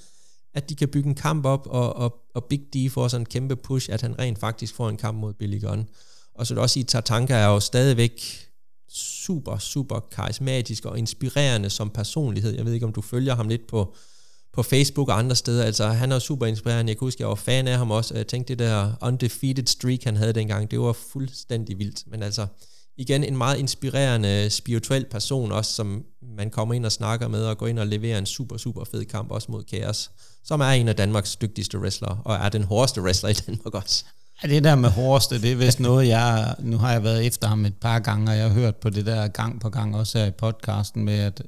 at de kan bygge en kamp op, og, og, og Big D får sådan en kæmpe push, at han rent faktisk får en kamp mod Billy Gunn. Og så vil jeg også sige, at Tatanka er jo stadigvæk super, super karismatisk og inspirerende som personlighed. Jeg ved ikke, om du følger ham lidt på, på Facebook og andre steder. Altså, han er super inspirerende. Jeg kan huske, jeg var fan af ham også. Jeg tænkte, det der undefeated streak, han havde dengang, det var fuldstændig vildt. Men altså, igen, en meget inspirerende spirituel person også, som man kommer ind og snakker med, og går ind og leverer en super, super fed kamp også mod Chaos, som er en af Danmarks dygtigste wrestlere, og er den hårdeste wrestler i Danmark også. Ja, det der med hårdeste, det er vist noget, jeg... Nu har jeg været efter ham et par gange, og jeg har hørt på det der gang på gang, også her i podcasten, med at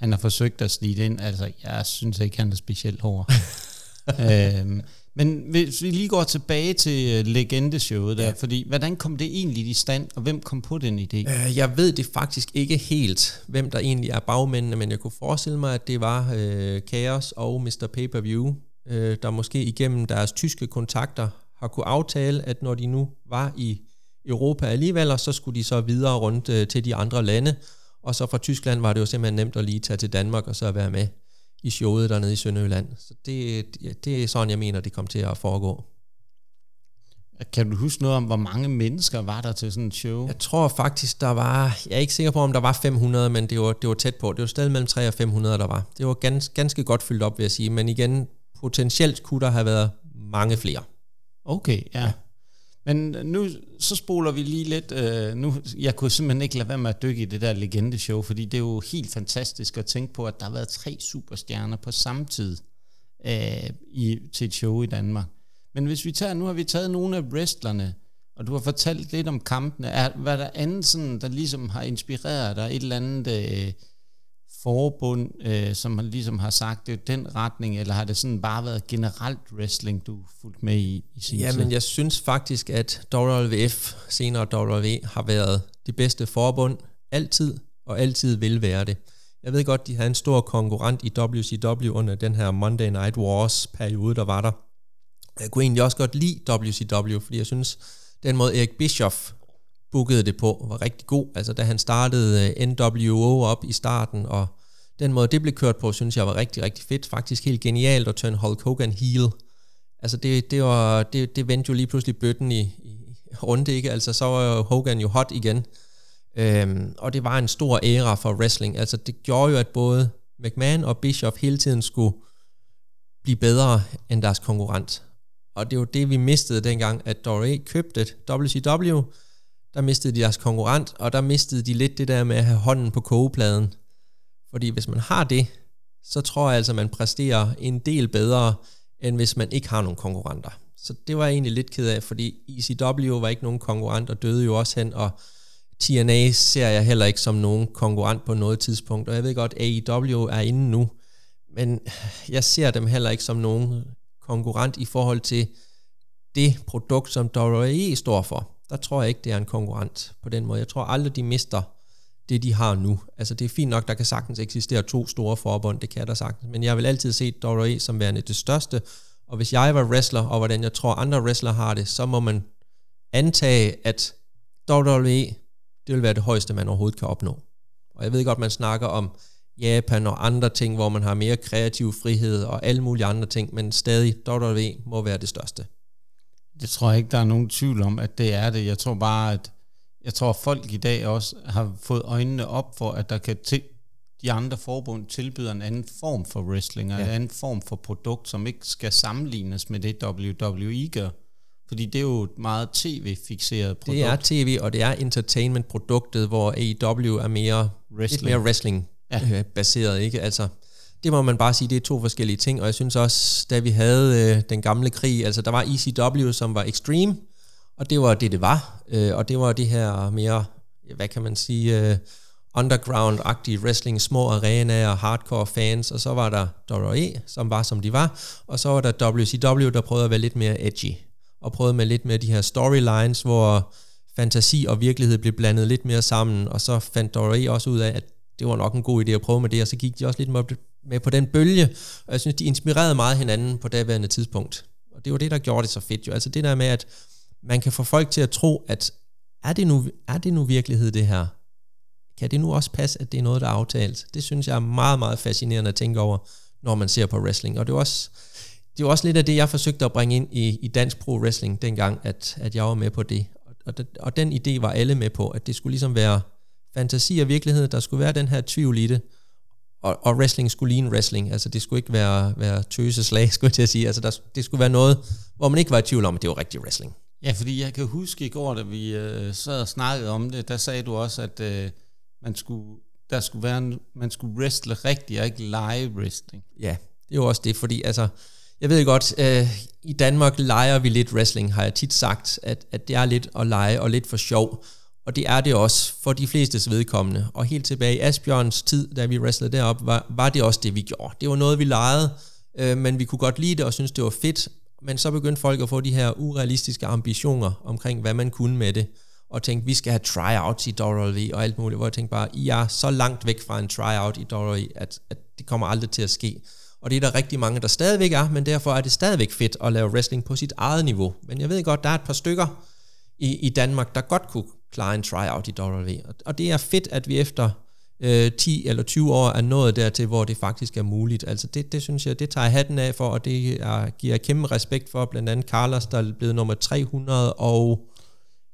han har forsøgt at snige ind. Altså, jeg synes ikke, han er specielt hård. øhm, men hvis vi lige går tilbage til øh, legendeshowet der, ja. fordi hvordan kom det egentlig i stand, og hvem kom på den idé? Øh, jeg ved det faktisk ikke helt, hvem der egentlig er bagmændene, men jeg kunne forestille mig, at det var øh, Chaos og Mr. Pay-Per-View, øh, der måske igennem deres tyske kontakter har kunne aftale, at når de nu var i Europa alligevel, så skulle de så videre rundt øh, til de andre lande, og så fra Tyskland var det jo simpelthen nemt at lige tage til Danmark og så være med i showet dernede i Sønderjylland. Så det, det er sådan, jeg mener, det kom til at foregå. Kan du huske noget om, hvor mange mennesker var der til sådan et show? Jeg tror faktisk, der var, jeg er ikke sikker på, om der var 500, men det var, det var tæt på. Det var stadig mellem 3 og 500, der var. Det var ganske, ganske godt fyldt op, vil jeg sige. Men igen, potentielt kunne der have været mange flere. Okay, ja. ja. Men nu, så spoler vi lige lidt. Øh, nu, jeg kunne simpelthen ikke lade være med at dykke i det der legendeshow, fordi det er jo helt fantastisk at tænke på, at der har været tre superstjerner på samme tid øh, i, til et show i Danmark. Men hvis vi tager, nu har vi taget nogle af wrestlerne, Og du har fortalt lidt om kampene. Er, hvad der andet, sådan, der ligesom har inspireret dig, et eller andet øh, forbund, øh, som man ligesom har sagt, det den retning, eller har det sådan bare været generelt wrestling, du fulgt med i, i sin Ja, men jeg synes faktisk, at WWF, senere WWE, har været de bedste forbund altid, og altid vil være det. Jeg ved godt, de havde en stor konkurrent i WCW under den her Monday Night Wars periode, der var der. Jeg kunne egentlig også godt lide WCW, fordi jeg synes, den måde Erik Bischoff bookede det på, var rigtig god. Altså da han startede øh, NWO op i starten, og den måde det blev kørt på, synes jeg var rigtig, rigtig fedt. Faktisk helt genialt at turn Hulk Hogan heel. Altså det, det, var, det, det vendte jo lige pludselig bøtten i, i runde, ikke? Altså så var Hogan jo hot igen. Øhm, og det var en stor æra for wrestling. Altså det gjorde jo, at både McMahon og Bischoff hele tiden skulle blive bedre end deres konkurrent. Og det var det, vi mistede dengang, at Dory købte WCW. Der mistede de deres konkurrent, og der mistede de lidt det der med at have hånden på kogepladen. Fordi hvis man har det, så tror jeg altså, at man præsterer en del bedre, end hvis man ikke har nogen konkurrenter. Så det var jeg egentlig lidt ked af, fordi ECW var ikke nogen konkurrent, og døde jo også hen, og TNA ser jeg heller ikke som nogen konkurrent på noget tidspunkt, og jeg ved godt, AEW er inde nu, men jeg ser dem heller ikke som nogen konkurrent i forhold til det produkt, som WWE står for. Der tror jeg ikke, det er en konkurrent på den måde. Jeg tror aldrig, de mister det, de har nu. Altså det er fint nok, der kan sagtens eksistere to store forbund, det kan der sagtens, men jeg vil altid se WWE som værende det største, og hvis jeg var wrestler, og hvordan jeg tror andre wrestler har det, så må man antage, at WWE, det vil være det højeste, man overhovedet kan opnå. Og jeg ved godt, man snakker om Japan og andre ting, hvor man har mere kreativ frihed og alle mulige andre ting, men stadig WWE må være det største. Det tror jeg ikke, der er nogen tvivl om, at det er det. Jeg tror bare, at jeg tror, at folk i dag også har fået øjnene op for, at der kan til, de andre forbund tilbyder en anden form for wrestling, og ja. en anden form for produkt, som ikke skal sammenlignes med det WWE gør. Fordi det er jo et meget tv-fixeret produkt. Det er tv, og det er entertainment-produktet, hvor AEW er mere wrestling, lidt mere wrestling ja. øh, baseret, ikke? Altså, det må man bare sige, det er to forskellige ting, og jeg synes også, da vi havde øh, den gamle krig, altså der var ECW, som var extreme, og det var det, det var, øh, og det var det her mere, hvad kan man sige, øh, underground-agtige wrestling, små arenaer, hardcore fans, og så var der WWE, som var som de var, og så var der WCW, der prøvede at være lidt mere edgy, og prøvede med lidt mere de her storylines, hvor fantasi og virkelighed blev blandet lidt mere sammen, og så fandt WWE også ud af, at det var nok en god idé at prøve med det, og så gik de også lidt med på den bølge, og jeg synes, de inspirerede meget hinanden på daværende tidspunkt. Og det var det, der gjorde det så fedt jo. Altså det der med, at man kan få folk til at tro, at er det nu, er det nu virkelighed det her? Kan det nu også passe, at det er noget, der er aftalt? Det synes jeg er meget, meget fascinerende at tænke over, når man ser på wrestling. Og det er også, det er også lidt af det, jeg forsøgte at bringe ind i, i dansk pro wrestling dengang, at, at jeg var med på det. Og, og, og den idé var alle med på, at det skulle ligesom være fantasi og virkelighed, der skulle være den her tvivl i det, og, og wrestling skulle ligne wrestling, altså det skulle ikke være, være tøse slag, skulle jeg til at sige, altså der, det skulle være noget, hvor man ikke var i tvivl om, at det var rigtig wrestling. Ja, fordi jeg kan huske i går, da vi øh, sad og snakkede om det, der sagde du også, at øh, man skulle, der skulle være en, man skulle wrestle rigtigt, og ikke live wrestling. Ja, det er jo også det, fordi altså, jeg ved godt, øh, i Danmark leger vi lidt wrestling, har jeg tit sagt, at, at det er lidt at lege og lidt for sjov. Og det er det også for de flestes vedkommende. Og helt tilbage i Asbjørns tid, da vi wrestlede derop, var, var det også det, vi gjorde. Det var noget, vi legede, øh, men vi kunne godt lide det og synes det var fedt. Men så begyndte folk at få de her urealistiske ambitioner omkring, hvad man kunne med det. Og tænkte, vi skal have tryouts i WWE og alt muligt. Hvor jeg tænkte bare, I er så langt væk fra en tryout i WWE, at, at det kommer aldrig til at ske. Og det er der rigtig mange, der stadigvæk er, men derfor er det stadigvæk fedt at lave wrestling på sit eget niveau. Men jeg ved godt, der er et par stykker i, i Danmark, der godt kunne klare en tryout i W. Og det er fedt, at vi efter øh, 10 eller 20 år er nået dertil, hvor det faktisk er muligt. Altså det, det synes jeg, det tager jeg hatten af for, og det er, giver jeg kæmpe respekt for, blandt andet Carlos, der er blevet nummer 300 og...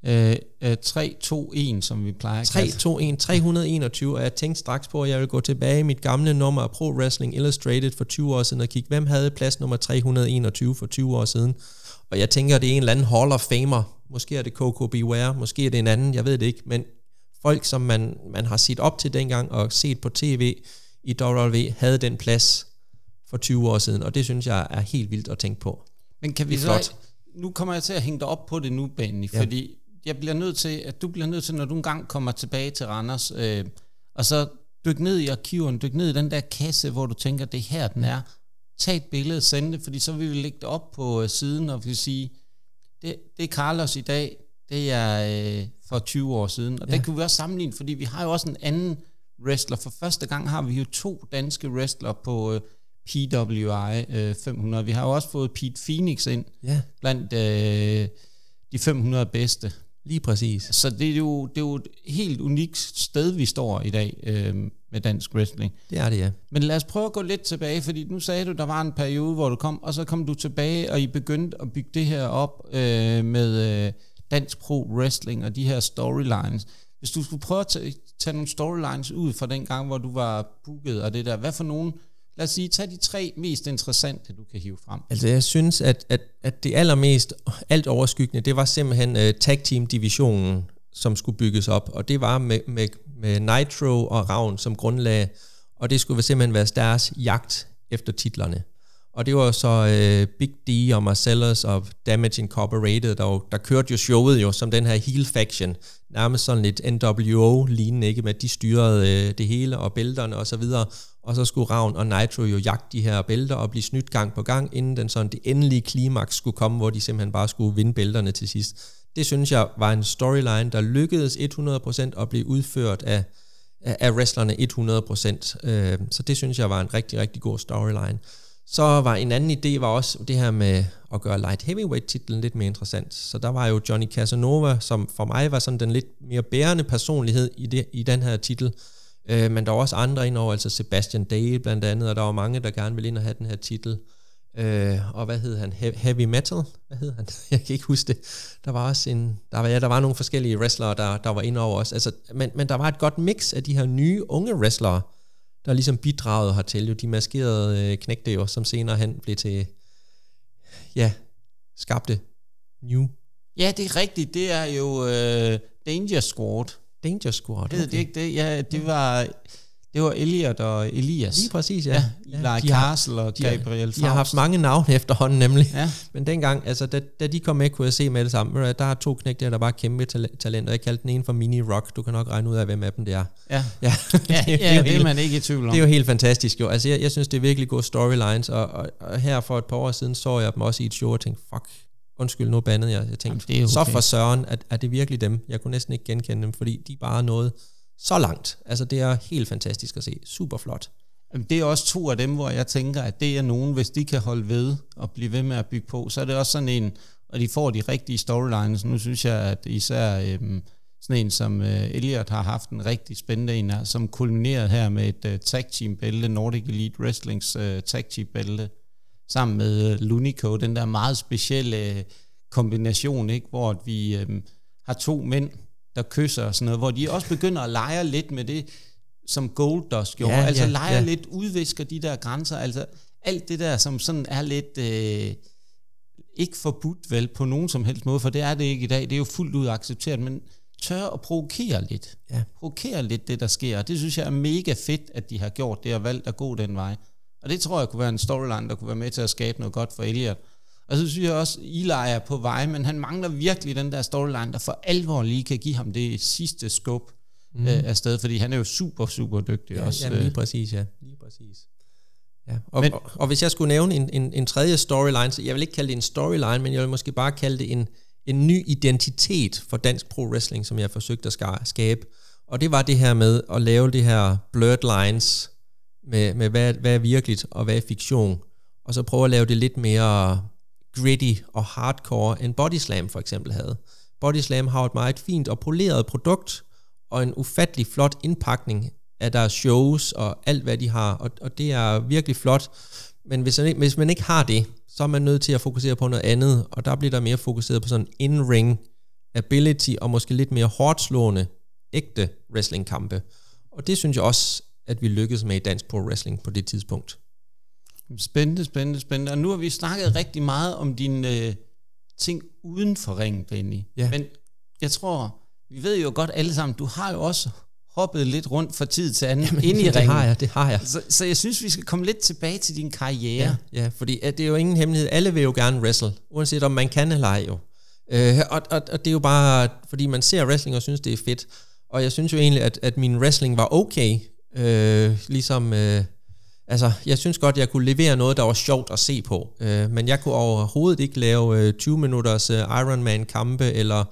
Øh, øh 321, som vi plejer at 321, 321, og jeg tænkte straks på, at jeg vil gå tilbage i mit gamle nummer af Pro Wrestling Illustrated for 20 år siden og kigge, hvem havde plads nummer 321 for 20 år siden. Og jeg tænker, det er en eller anden Hall of Famer. Måske er det Coco Beware, måske er det en anden, jeg ved det ikke, men folk, som man, man har set op til dengang og set på tv i WWE, havde den plads for 20 år siden, og det synes jeg er helt vildt at tænke på. Men kan vi så, nu kommer jeg til at hænge dig op på det nu, Benny, ja. fordi jeg bliver nødt til, at du bliver nødt til, når du engang kommer tilbage til Randers, øh, og så dyk ned i arkiven, dyk ned i den der kasse, hvor du tænker, det er her, den er. Tag et billede, send det, fordi så vil vi lægge det op på øh, siden, og vi vil sige, det, det er Carlos i dag, det er øh, for 20 år siden, og ja. det kan vi også sammenligne, fordi vi har jo også en anden wrestler. For første gang har vi jo to danske wrestler på øh, PWI øh, 500. Vi har jo også fået Pete Phoenix ind ja. blandt øh, de 500 bedste. Lige præcis. Så det er jo, det er jo et helt unikt sted, vi står i dag øh, med dansk wrestling. Det er det, ja. Men lad os prøve at gå lidt tilbage, fordi nu sagde du, der var en periode, hvor du kom, og så kom du tilbage, og I begyndte at bygge det her op øh, med øh, dansk pro wrestling og de her storylines. Hvis du skulle prøve at tage, tage nogle storylines ud fra den gang, hvor du var booket og det der, hvad for nogen lad os sige, tag de tre mest interessante, du kan hive frem. Altså jeg synes, at, at, at det allermest alt overskyggende, det var simpelthen uh, tag team divisionen, som skulle bygges op, og det var med, med, med Nitro og Ravn som grundlag, og det skulle simpelthen være deres jagt efter titlerne. Og det var så øh, Big D og Marcellus og Damage Incorporated, der, der kørte jo showet jo som den her heel faction, nærmest sådan lidt NWO-lignende, ikke med at de styrede øh, det hele og bælterne og så videre, og så skulle Ravn og Nitro jo jagte de her bælter og blive snydt gang på gang, inden den sådan det endelige klimaks skulle komme, hvor de simpelthen bare skulle vinde bælterne til sidst. Det synes jeg var en storyline, der lykkedes 100% at blive udført af, af wrestlerne 100%. Øh, så det synes jeg var en rigtig, rigtig god storyline. Så var en anden idé var også det her med at gøre light heavyweight titlen lidt mere interessant. Så der var jo Johnny Casanova, som for mig var sådan den lidt mere bærende personlighed i, det, i den her titel. Øh, men der var også andre indover, altså Sebastian Dale blandt andet, og der var mange, der gerne ville ind og have den her titel. Øh, og hvad hed han? Heavy Metal? Hvad hed han? Jeg kan ikke huske det. Der var også en, der var, ja, der var nogle forskellige wrestlere, der, der var inde over os. Altså, men, men der var et godt mix af de her nye unge wrestlere, der ligesom bidragede hertil. Jo, de maskerede øh, knægte jo, som senere hen blev til, ja, skabte new. Ja, det er rigtigt. Det er jo øh, Danger Squad. Danger Squad. Okay. Det, det ikke det? Ja, det var... Det var Elliot og Elias. Lige præcis, ja. ja, ja de Castle har, og Gabriel Faust. De har haft mange navne efterhånden nemlig. Ja. Men dengang, altså da, da de kom med, kunne jeg se med det samme. Der er to knæk der, bare kæmpe talenter. Jeg kaldte den ene for Mini Rock. Du kan nok regne ud af, hvem af dem det er. Ja, ja. ja, det, ja, det er man ikke i tvivl om. Det er jo helt fantastisk jo. Altså jeg, jeg synes, det er virkelig gode storylines. Og, og, og, her for et par år siden så jeg dem også i et show og tænkte, fuck, undskyld, nu bandede jeg. Jeg tænkte, Jamen, okay. så for søren, at, er det virkelig dem? Jeg kunne næsten ikke genkende dem, fordi de bare noget så langt. Altså det er helt fantastisk at se. Super flot. Det er også to af dem, hvor jeg tænker, at det er nogen, hvis de kan holde ved og blive ved med at bygge på, så er det også sådan en, og de får de rigtige storylines. Nu synes jeg, at især øhm, sådan en som øh, Elliot har haft en rigtig spændende en, som kulminerede her med et øh, tag team bælte, Nordic Elite Wrestlings øh, tag team bælte, sammen med øh, Lunico, den der meget specielle øh, kombination, ikke, hvor vi øh, har to mænd, der kysser og sådan noget, hvor de også begynder at lege lidt med det, som Goldust gjorde. Ja, altså ja, leger ja. lidt, udvisker de der grænser, altså alt det der, som sådan er lidt øh, ikke forbudt vel på nogen som helst måde, for det er det ikke i dag, det er jo fuldt ud accepteret, men tør at provokere lidt. Ja. Provokere lidt det, der sker. Det synes jeg er mega fedt, at de har gjort det og valgt at gå den vej. Og det tror jeg kunne være en storyline, der kunne være med til at skabe noget godt for Elliot. Og så synes jeg også, Eli er på vej, men han mangler virkelig den der storyline, der for alvor lige kan give ham det sidste skub mm. øh, afsted, fordi han er jo super, super dygtig ja, også. Ja, lige øh. præcis, ja. Lige præcis. Ja. Og, men, og, og hvis jeg skulle nævne en, en, en tredje storyline, så jeg vil ikke kalde det en storyline, men jeg vil måske bare kalde det en, en ny identitet for dansk pro wrestling, som jeg forsøgte at skabe. Og det var det her med at lave det her blurred lines med, med hvad, hvad er virkeligt og hvad er fiktion, og så prøve at lave det lidt mere gritty og hardcore, end Bodyslam for eksempel havde. Bodyslam har et meget fint og poleret produkt, og en ufattelig flot indpakning af deres shows og alt, hvad de har, og, og det er virkelig flot. Men hvis man, ikke, hvis man ikke har det, så er man nødt til at fokusere på noget andet, og der bliver der mere fokuseret på sådan in-ring ability, og måske lidt mere hårdt slående, ægte wrestlingkampe. Og det synes jeg også, at vi lykkedes med i dansk pro wrestling på det tidspunkt. Spændende, spændende, spændende. Og nu har vi snakket rigtig meget om dine øh, ting uden for ringen, Benny. Ja. Men jeg tror, vi ved jo godt alle sammen, du har jo også hoppet lidt rundt fra tid til anden Jamen, ind i det ringen. har jeg, det har jeg. Så, så jeg synes, vi skal komme lidt tilbage til din karriere. Ja, ja fordi det er jo ingen hemmelighed. Alle vil jo gerne wrestle, uanset om man kan eller ej jo. Øh, og, og, og det er jo bare, fordi man ser wrestling og synes, det er fedt. Og jeg synes jo egentlig, at, at min wrestling var okay. Øh, ligesom, øh, altså, jeg synes godt, jeg kunne levere noget, der var sjovt at se på. Øh, men jeg kunne overhovedet ikke lave øh, 20 minutters øh, Ironman-kampe, eller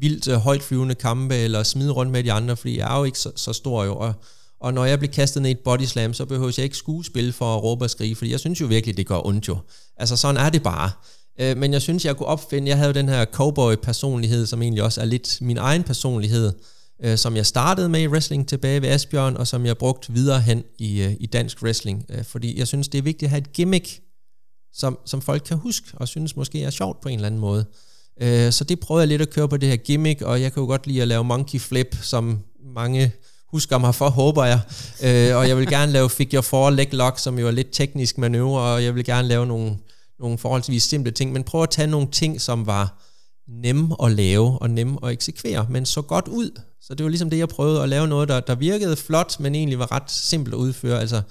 vildt øh, højtflyvende kampe, eller smide rundt med de andre, fordi jeg er jo ikke så, så stor jo. Og, og når jeg bliver kastet ned i et body slam, så behøver jeg ikke skuespil for at råbe og skrige, fordi jeg synes jo virkelig, det gør ondt jo. Altså sådan er det bare. Øh, men jeg synes, jeg kunne opfinde, jeg havde jo den her cowboy-personlighed, som egentlig også er lidt min egen personlighed, øh, som jeg startede med i wrestling tilbage ved Asbjørn, og som jeg brugt videre hen i, øh, i dansk wrestling. Øh, fordi jeg synes, det er vigtigt at have et gimmick, som, som folk kan huske, og synes måske er sjovt på en eller anden måde. Øh, så det prøvede jeg lidt at køre på det her gimmick, og jeg kan jo godt lide at lave monkey flip, som mange husker mig for, håber jeg. Øh, og jeg vil gerne lave figure four leg lock, som jo er lidt teknisk manøvre, og jeg vil gerne lave nogle, nogle forholdsvis simple ting, men prøve at tage nogle ting, som var nemme at lave og nemme at eksekvere, men så godt ud. Så det var ligesom det, jeg prøvede at lave noget, der, der virkede flot, men egentlig var ret simpelt at udføre. Altså,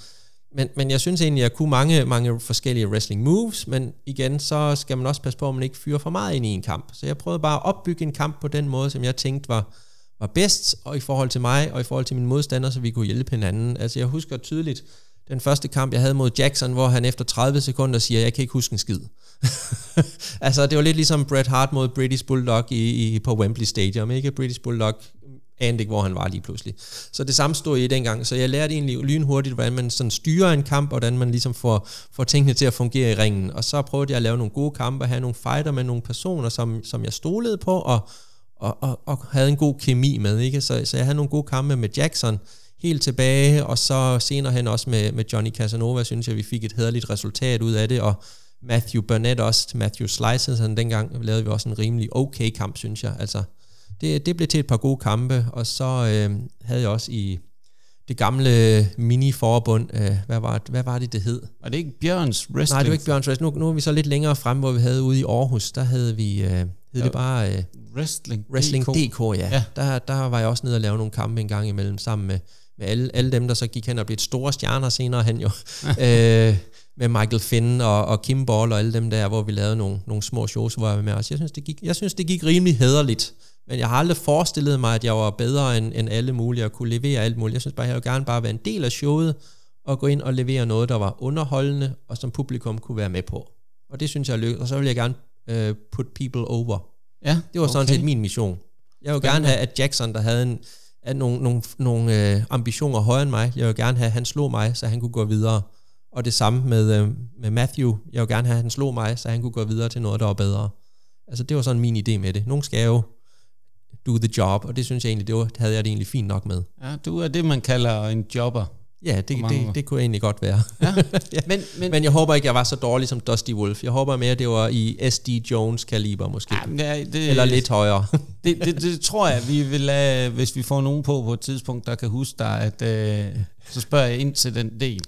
men, men jeg synes egentlig, at jeg kunne mange, mange forskellige wrestling moves, men igen, så skal man også passe på, at man ikke fyrer for meget ind i en kamp. Så jeg prøvede bare at opbygge en kamp på den måde, som jeg tænkte var, var bedst, og i forhold til mig, og i forhold til mine modstandere, så vi kunne hjælpe hinanden. Altså jeg husker tydeligt, den første kamp, jeg havde mod Jackson, hvor han efter 30 sekunder siger, jeg kan ikke huske en skid. altså, det var lidt ligesom Bret Hart mod British Bulldog i, i, på Wembley Stadium, ikke? British Bulldog anede ikke, hvor han var lige pludselig. Så det samme stod i dengang. Så jeg lærte egentlig lynhurtigt, hvordan man sådan styrer en kamp, og hvordan man ligesom får, får tingene til at fungere i ringen. Og så prøvede jeg at lave nogle gode kampe, have nogle fighter med nogle personer, som, som jeg stolede på, og, og, og, og havde en god kemi med. Ikke? Så, så jeg havde nogle gode kampe med Jackson, helt tilbage, og så senere hen også med, med Johnny Casanova, synes jeg, vi fik et hederligt resultat ud af det, og Matthew Burnett også, Matthew Slices, han dengang lavede vi også en rimelig okay kamp, synes jeg. Altså, det, det blev til et par gode kampe, og så øh, havde jeg også i det gamle mini-forbund, øh, hvad, var, hvad var det, det hed? Var det ikke Bjørns Wrestling? Nej, det var ikke Bjørns Wrestling. Nu, nu er vi så lidt længere frem, hvor vi havde ude i Aarhus, der havde vi, øh, hed ja, det bare... Øh, Wrestling, Wrestling DK, DK ja. ja. Der, der var jeg også nede og lave nogle kampe en gang imellem, sammen med, med alle, alle dem, der så gik hen og blev store stjerner senere hen jo. øh, med Michael Finn og, og Kim Ball og alle dem der, hvor vi lavede nogle, nogle små shows, hvor jeg var med os. Jeg synes, det gik, jeg synes, det gik rimelig hederligt. Men jeg har aldrig forestillet mig, at jeg var bedre end, end alle mulige og kunne levere alt muligt. Jeg synes bare, jeg ville gerne bare være en del af showet og gå ind og levere noget, der var underholdende og som publikum kunne være med på. Og det synes jeg lykkedes. Og så vil jeg gerne uh, put people over. Ja, det var okay. sådan set min mission. Jeg vil gerne have, at Jackson, der havde en, at nogle, nogle, nogle øh, ambitioner højere end mig, jeg vil gerne have, at han slog mig, så han kunne gå videre. Og det samme med, øh, med Matthew. Jeg vil gerne have, at han slog mig, så han kunne gå videre til noget, der var bedre. Altså det var sådan min idé med det. Nogle skal jo do the job, og det synes jeg egentlig, det, var, det havde jeg det egentlig fint nok med. Ja, du er det, man kalder en jobber. Ja, det, det, det kunne egentlig godt være. Ja. ja. Men, men, men jeg håber ikke, jeg var så dårlig som Dusty Wolf. Jeg håber mere, det var i S.D. Jones kaliber måske. Ja, det, Eller lidt højere. det, det, det, tror jeg, vi vil lade, hvis vi får nogen på på et tidspunkt, der kan huske dig, at øh, så spørger jeg ind til den del.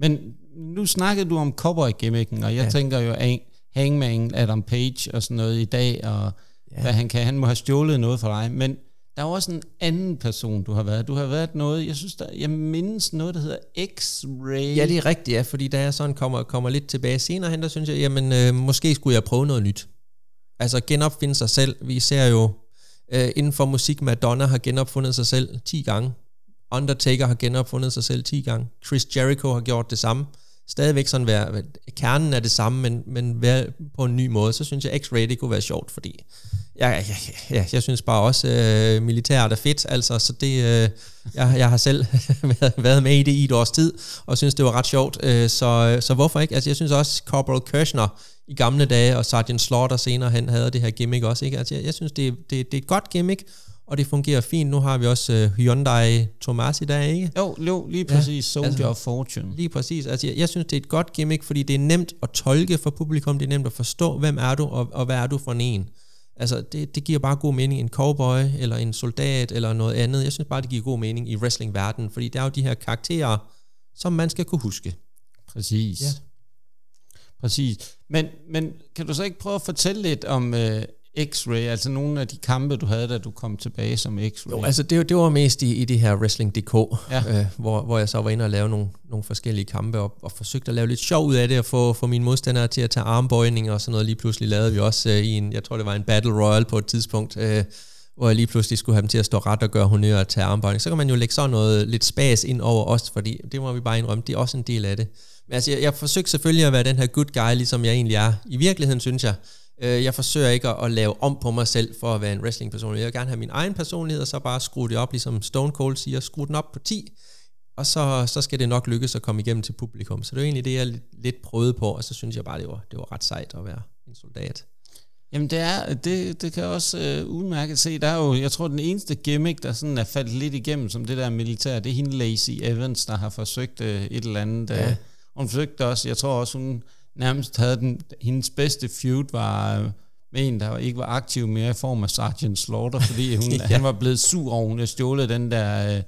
Men nu snakkede du om cowboy-gimmicken, og jeg ja. tænker jo, at Hangman, Adam Page og sådan noget i dag, og ja. hvad han kan. Han må have stjålet noget for dig, men der er også en anden person, du har været. Du har været noget, jeg synes, der, jeg mindes noget, der hedder X-Ray. Ja, det er rigtigt, ja, fordi da jeg sådan kommer, kommer lidt tilbage senere hen, der synes jeg, jamen, øh, måske skulle jeg prøve noget nyt. Altså genopfinde sig selv. Vi ser jo øh, inden for musik, Madonna har genopfundet sig selv 10 gange. Undertaker har genopfundet sig selv 10 gange. Chris Jericho har gjort det samme stadigvæk sådan være, kernen er det samme, men, men være på en ny måde, så synes jeg, X-Ray det kunne være sjovt, fordi jeg, jeg, jeg, jeg synes bare også, øh, militæret er fedt, altså, så det, øh, jeg, jeg har selv været, med i det i et års tid, og synes, det var ret sjovt, øh, så, øh, så hvorfor ikke? Altså, jeg synes også, Corporal Kirchner i gamle dage, og Sergeant Slaughter senere hen, havde det her gimmick også, ikke? Altså, jeg, jeg synes, det, det, det er et godt gimmick, og det fungerer fint. Nu har vi også uh, Hyundai Thomas i dag, ikke? Jo, jo lige præcis. Ja, Soldier altså, of Fortune. Lige præcis. Altså, jeg, jeg synes, det er et godt gimmick, fordi det er nemt at tolke for publikum. Det er nemt at forstå, hvem er du, og, og hvad er du for en. Altså, det, det giver bare god mening. En cowboy, eller en soldat, eller noget andet. Jeg synes bare, det giver god mening i wrestlingverdenen, fordi der er jo de her karakterer, som man skal kunne huske. Præcis. Ja. Præcis. Men, men kan du så ikke prøve at fortælle lidt om uh, X-Ray, altså nogle af de kampe, du havde, da du kom tilbage som X-Ray? Jo, altså det, det var mest i, i det her Wrestling.dk, ja. øh, hvor, hvor jeg så var inde og lave nogle, nogle forskellige kampe, og, og forsøgte at lave lidt sjov ud af det, og få, få mine modstandere til at tage armbøjninger og sådan noget. Lige pludselig lavede vi også øh, i en, jeg tror det var en Battle Royale på et tidspunkt, øh, hvor jeg lige pludselig skulle have dem til at stå ret og gøre honør og tage armbøjning. Så kan man jo lægge sådan noget lidt spas ind over os, fordi det må vi bare indrømme, det er også en del af det. Men altså, jeg, jeg forsøgte selvfølgelig at være den her good guy, ligesom jeg egentlig er. I virkeligheden synes jeg, øh, jeg forsøger ikke at, at lave om på mig selv for at være en wrestling-person. Jeg vil gerne have min egen personlighed, og så bare skrue det op, ligesom Stone Cold siger, skrue den op på 10, og så, så skal det nok lykkes at komme igennem til publikum. Så det er egentlig det, jeg lidt prøvede på, og så synes jeg bare, det var, det var ret sejt at være en soldat. Jamen det er, det, det kan jeg også øh, udmærket se. Der er jo, jeg tror den eneste gimmick, der sådan er faldet lidt igennem som det der militær, det er hende Lacey Evans, der har forsøgt øh, et eller andet. Ja. Øh, hun forsøgte også, jeg tror også hun nærmest havde den, hendes bedste feud var øh, med en, der ikke var aktiv mere i form af Sergeant Slaughter, fordi hun, ja. han var blevet sur over, hun havde stjålet den der... Øh,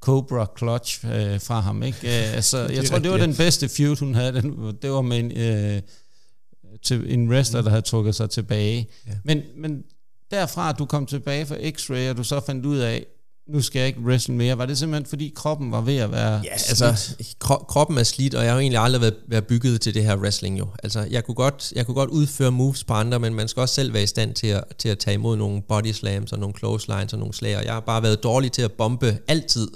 Cobra Clutch øh, fra ham. Ikke? Øh, altså, jeg tror, det var den bedste feud, hun havde. Den, det var med en, øh, til en wrestler, der havde trukket sig tilbage. Ja. Men, men derfra, du kom tilbage fra X-Ray, og du så fandt ud af, nu skal jeg ikke wrestle mere. Var det simpelthen, fordi kroppen var ved at være Ja, slidt? altså, kro- kroppen er slidt, og jeg har jo egentlig aldrig været, været bygget til det her wrestling jo. Altså, jeg kunne, godt, jeg kunne godt udføre moves på andre, men man skal også selv være i stand til at, til at tage imod nogle body slams og nogle clotheslines og nogle slager. Jeg har bare været dårlig til at bombe altid.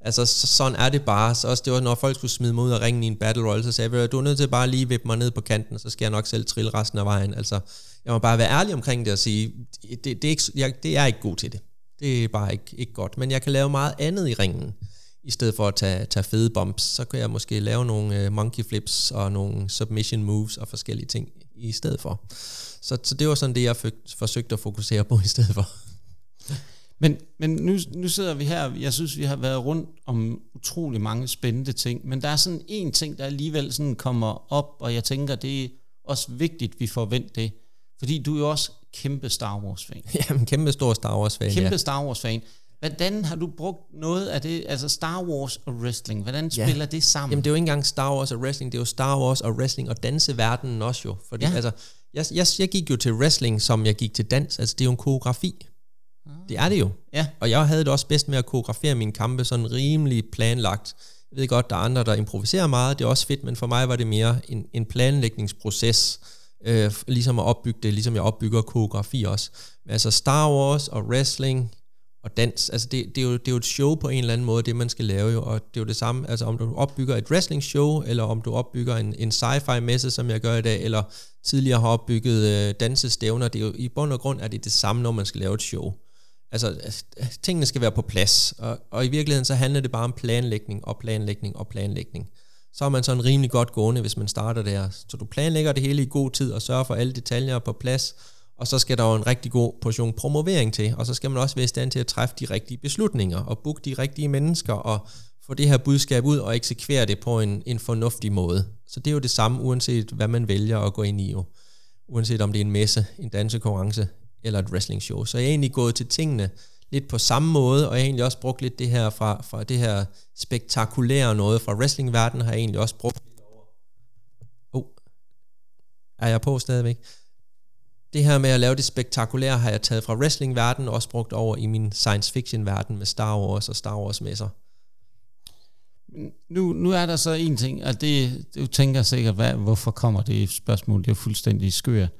Altså, så, sådan er det bare. Så også det var, når folk skulle smide mig ud af ringen i en battle royale, så sagde jeg, du er nødt til bare lige vippe mig ned på kanten, så skal jeg nok selv trille resten af vejen. Altså, jeg må bare være ærlig omkring det og sige, det, det, er, ikke, jeg, det er ikke god til det. Det er bare ikke, ikke godt. Men jeg kan lave meget andet i ringen. I stedet for at tage, tage fede bumps, så kan jeg måske lave nogle øh, monkey flips og nogle submission moves og forskellige ting i stedet for. Så, så det var sådan det, jeg forsøgte at fokusere på i stedet for. Men, men nu, nu sidder vi her, jeg synes, vi har været rundt om utrolig mange spændende ting, men der er sådan en ting, der alligevel sådan kommer op, og jeg tænker, det er også vigtigt, vi får vendt det. Fordi du er jo også kæmpe Star Wars-fan. Jamen, kæmpe stor Star Wars-fan, Kæmpe ja. Star Wars-fan. Hvordan har du brugt noget af det, altså Star Wars og wrestling, hvordan spiller ja. det sammen? Jamen det er jo ikke engang Star Wars og wrestling, det er jo Star Wars og wrestling og danseverdenen også jo. Fordi ja. altså, jeg, jeg, jeg gik jo til wrestling, som jeg gik til dans, altså det er jo en koreografi. Ah. Det er det jo. Ja. Og jeg havde det også bedst med at koreografere mine kampe sådan rimelig planlagt. Jeg ved godt, der er andre, der improviserer meget, det er også fedt, men for mig var det mere en, en planlægningsproces, øh, ligesom at opbygge det, ligesom jeg opbygger koreografi også. Men altså Star Wars og wrestling og dans, altså det, det, er jo, det er jo et show på en eller anden måde, det man skal lave jo, og det er jo det samme, altså om du opbygger et wrestling show, eller om du opbygger en, en sci-fi messe, som jeg gør i dag, eller tidligere har opbygget øh, dansestævner, det er jo i bund og grund er det det samme, når man skal lave et show. Altså, øh, tingene skal være på plads, og, og i virkeligheden så handler det bare om planlægning og planlægning og planlægning. Så er man sådan rimelig godt gående, hvis man starter der. Så du planlægger det hele i god tid og sørger for alle detaljer på plads, og så skal der jo en rigtig god portion promovering til, og så skal man også være i stand til at træffe de rigtige beslutninger, og booke de rigtige mennesker, og få det her budskab ud og eksekvere det på en, en fornuftig måde. Så det er jo det samme, uanset hvad man vælger at gå ind i jo. Uanset om det er en messe, en dansekonkurrence eller et wrestling show. Så jeg er egentlig gået til tingene lidt på samme måde, og jeg har egentlig også brugt lidt det her fra, fra det her spektakulære noget fra wrestlingverdenen, har jeg egentlig også brugt lidt over. Oh, er jeg på stadigvæk? Det her med at lave det spektakulære har jeg taget fra wrestlingverdenen og også brugt over i min science fiction verden med Star Wars og Star Wars messer. Nu, nu er der så en ting, og det, du tænker sikkert, hvad, hvorfor kommer det spørgsmål, det er fuldstændig skørt.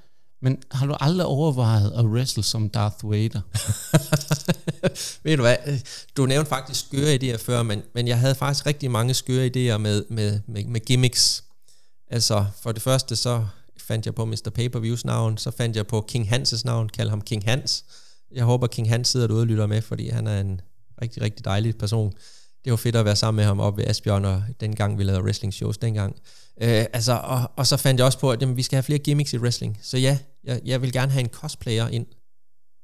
Men har du aldrig overvejet at wrestle som Darth Vader? Ved du hvad, du nævnte faktisk skøre idéer før, men, men jeg havde faktisk rigtig mange skøre idéer med, med, med, med gimmicks. Altså, for det første så fandt jeg på Mr. Pay-Per-Views navn, så fandt jeg på King Hans' navn, kald ham King Hans. Jeg håber, King Hans sidder derude og lytter med, fordi han er en rigtig, rigtig dejlig person. Det var fedt at være sammen med ham oppe ved Asbjørn, og dengang vi lavede wrestling shows dengang. Øh, altså, og, og så fandt jeg også på, at jamen, vi skal have flere gimmicks i wrestling. Så ja, jeg, jeg vil gerne have en cosplayer ind.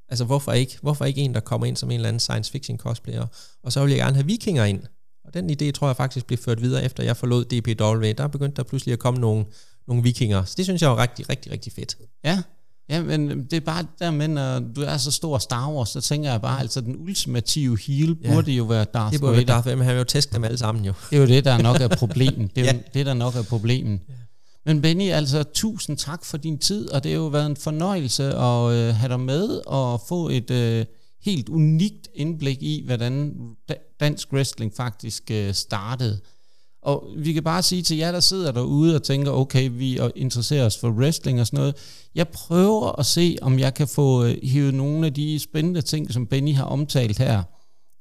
Altså, hvorfor ikke? Hvorfor ikke en, der kommer ind som en eller anden science fiction cosplayer? Og så vil jeg gerne have vikinger ind. Og den idé tror jeg faktisk bliver ført videre, efter jeg forlod DPW. Der begyndte der pludselig at komme nogle, nogle vikinger. Så det synes jeg var rigtig, rigtig, rigtig fedt. Ja, Ja, men det er bare der med, når du er så stor Star Wars, så tænker jeg bare, altså den ultimative heel ja. burde jo være Darth Det burde være Darth Vader, men han vil jo tæske dem alle sammen jo. Det er jo det, der nok er problemet. Det er ja. jo det, der nok er problemet. Ja. Men Benny, altså tusind tak for din tid, og det har jo været en fornøjelse at øh, have dig med og få et øh, helt unikt indblik i, hvordan dansk wrestling faktisk øh, startede. Og vi kan bare sige til jer, der sidder derude og tænker, okay, vi interesserer os for wrestling og sådan noget. Jeg prøver at se, om jeg kan få øh, hivet nogle af de spændende ting, som Benny har omtalt her,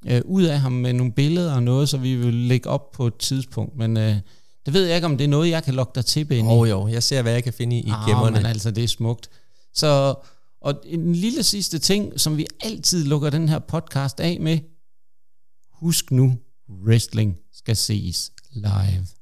øh, ud af ham med nogle billeder og noget, så vi vil lægge op på et tidspunkt. Men øh, det ved jeg ikke, om det er noget, jeg kan lokke dig til, Benny. Oh, jo, jeg ser, hvad jeg kan finde i, i ah, gemmerne. men altså, det er smukt. Så, og en lille sidste ting, som vi altid lukker den her podcast af med. Husk nu, wrestling skal ses live.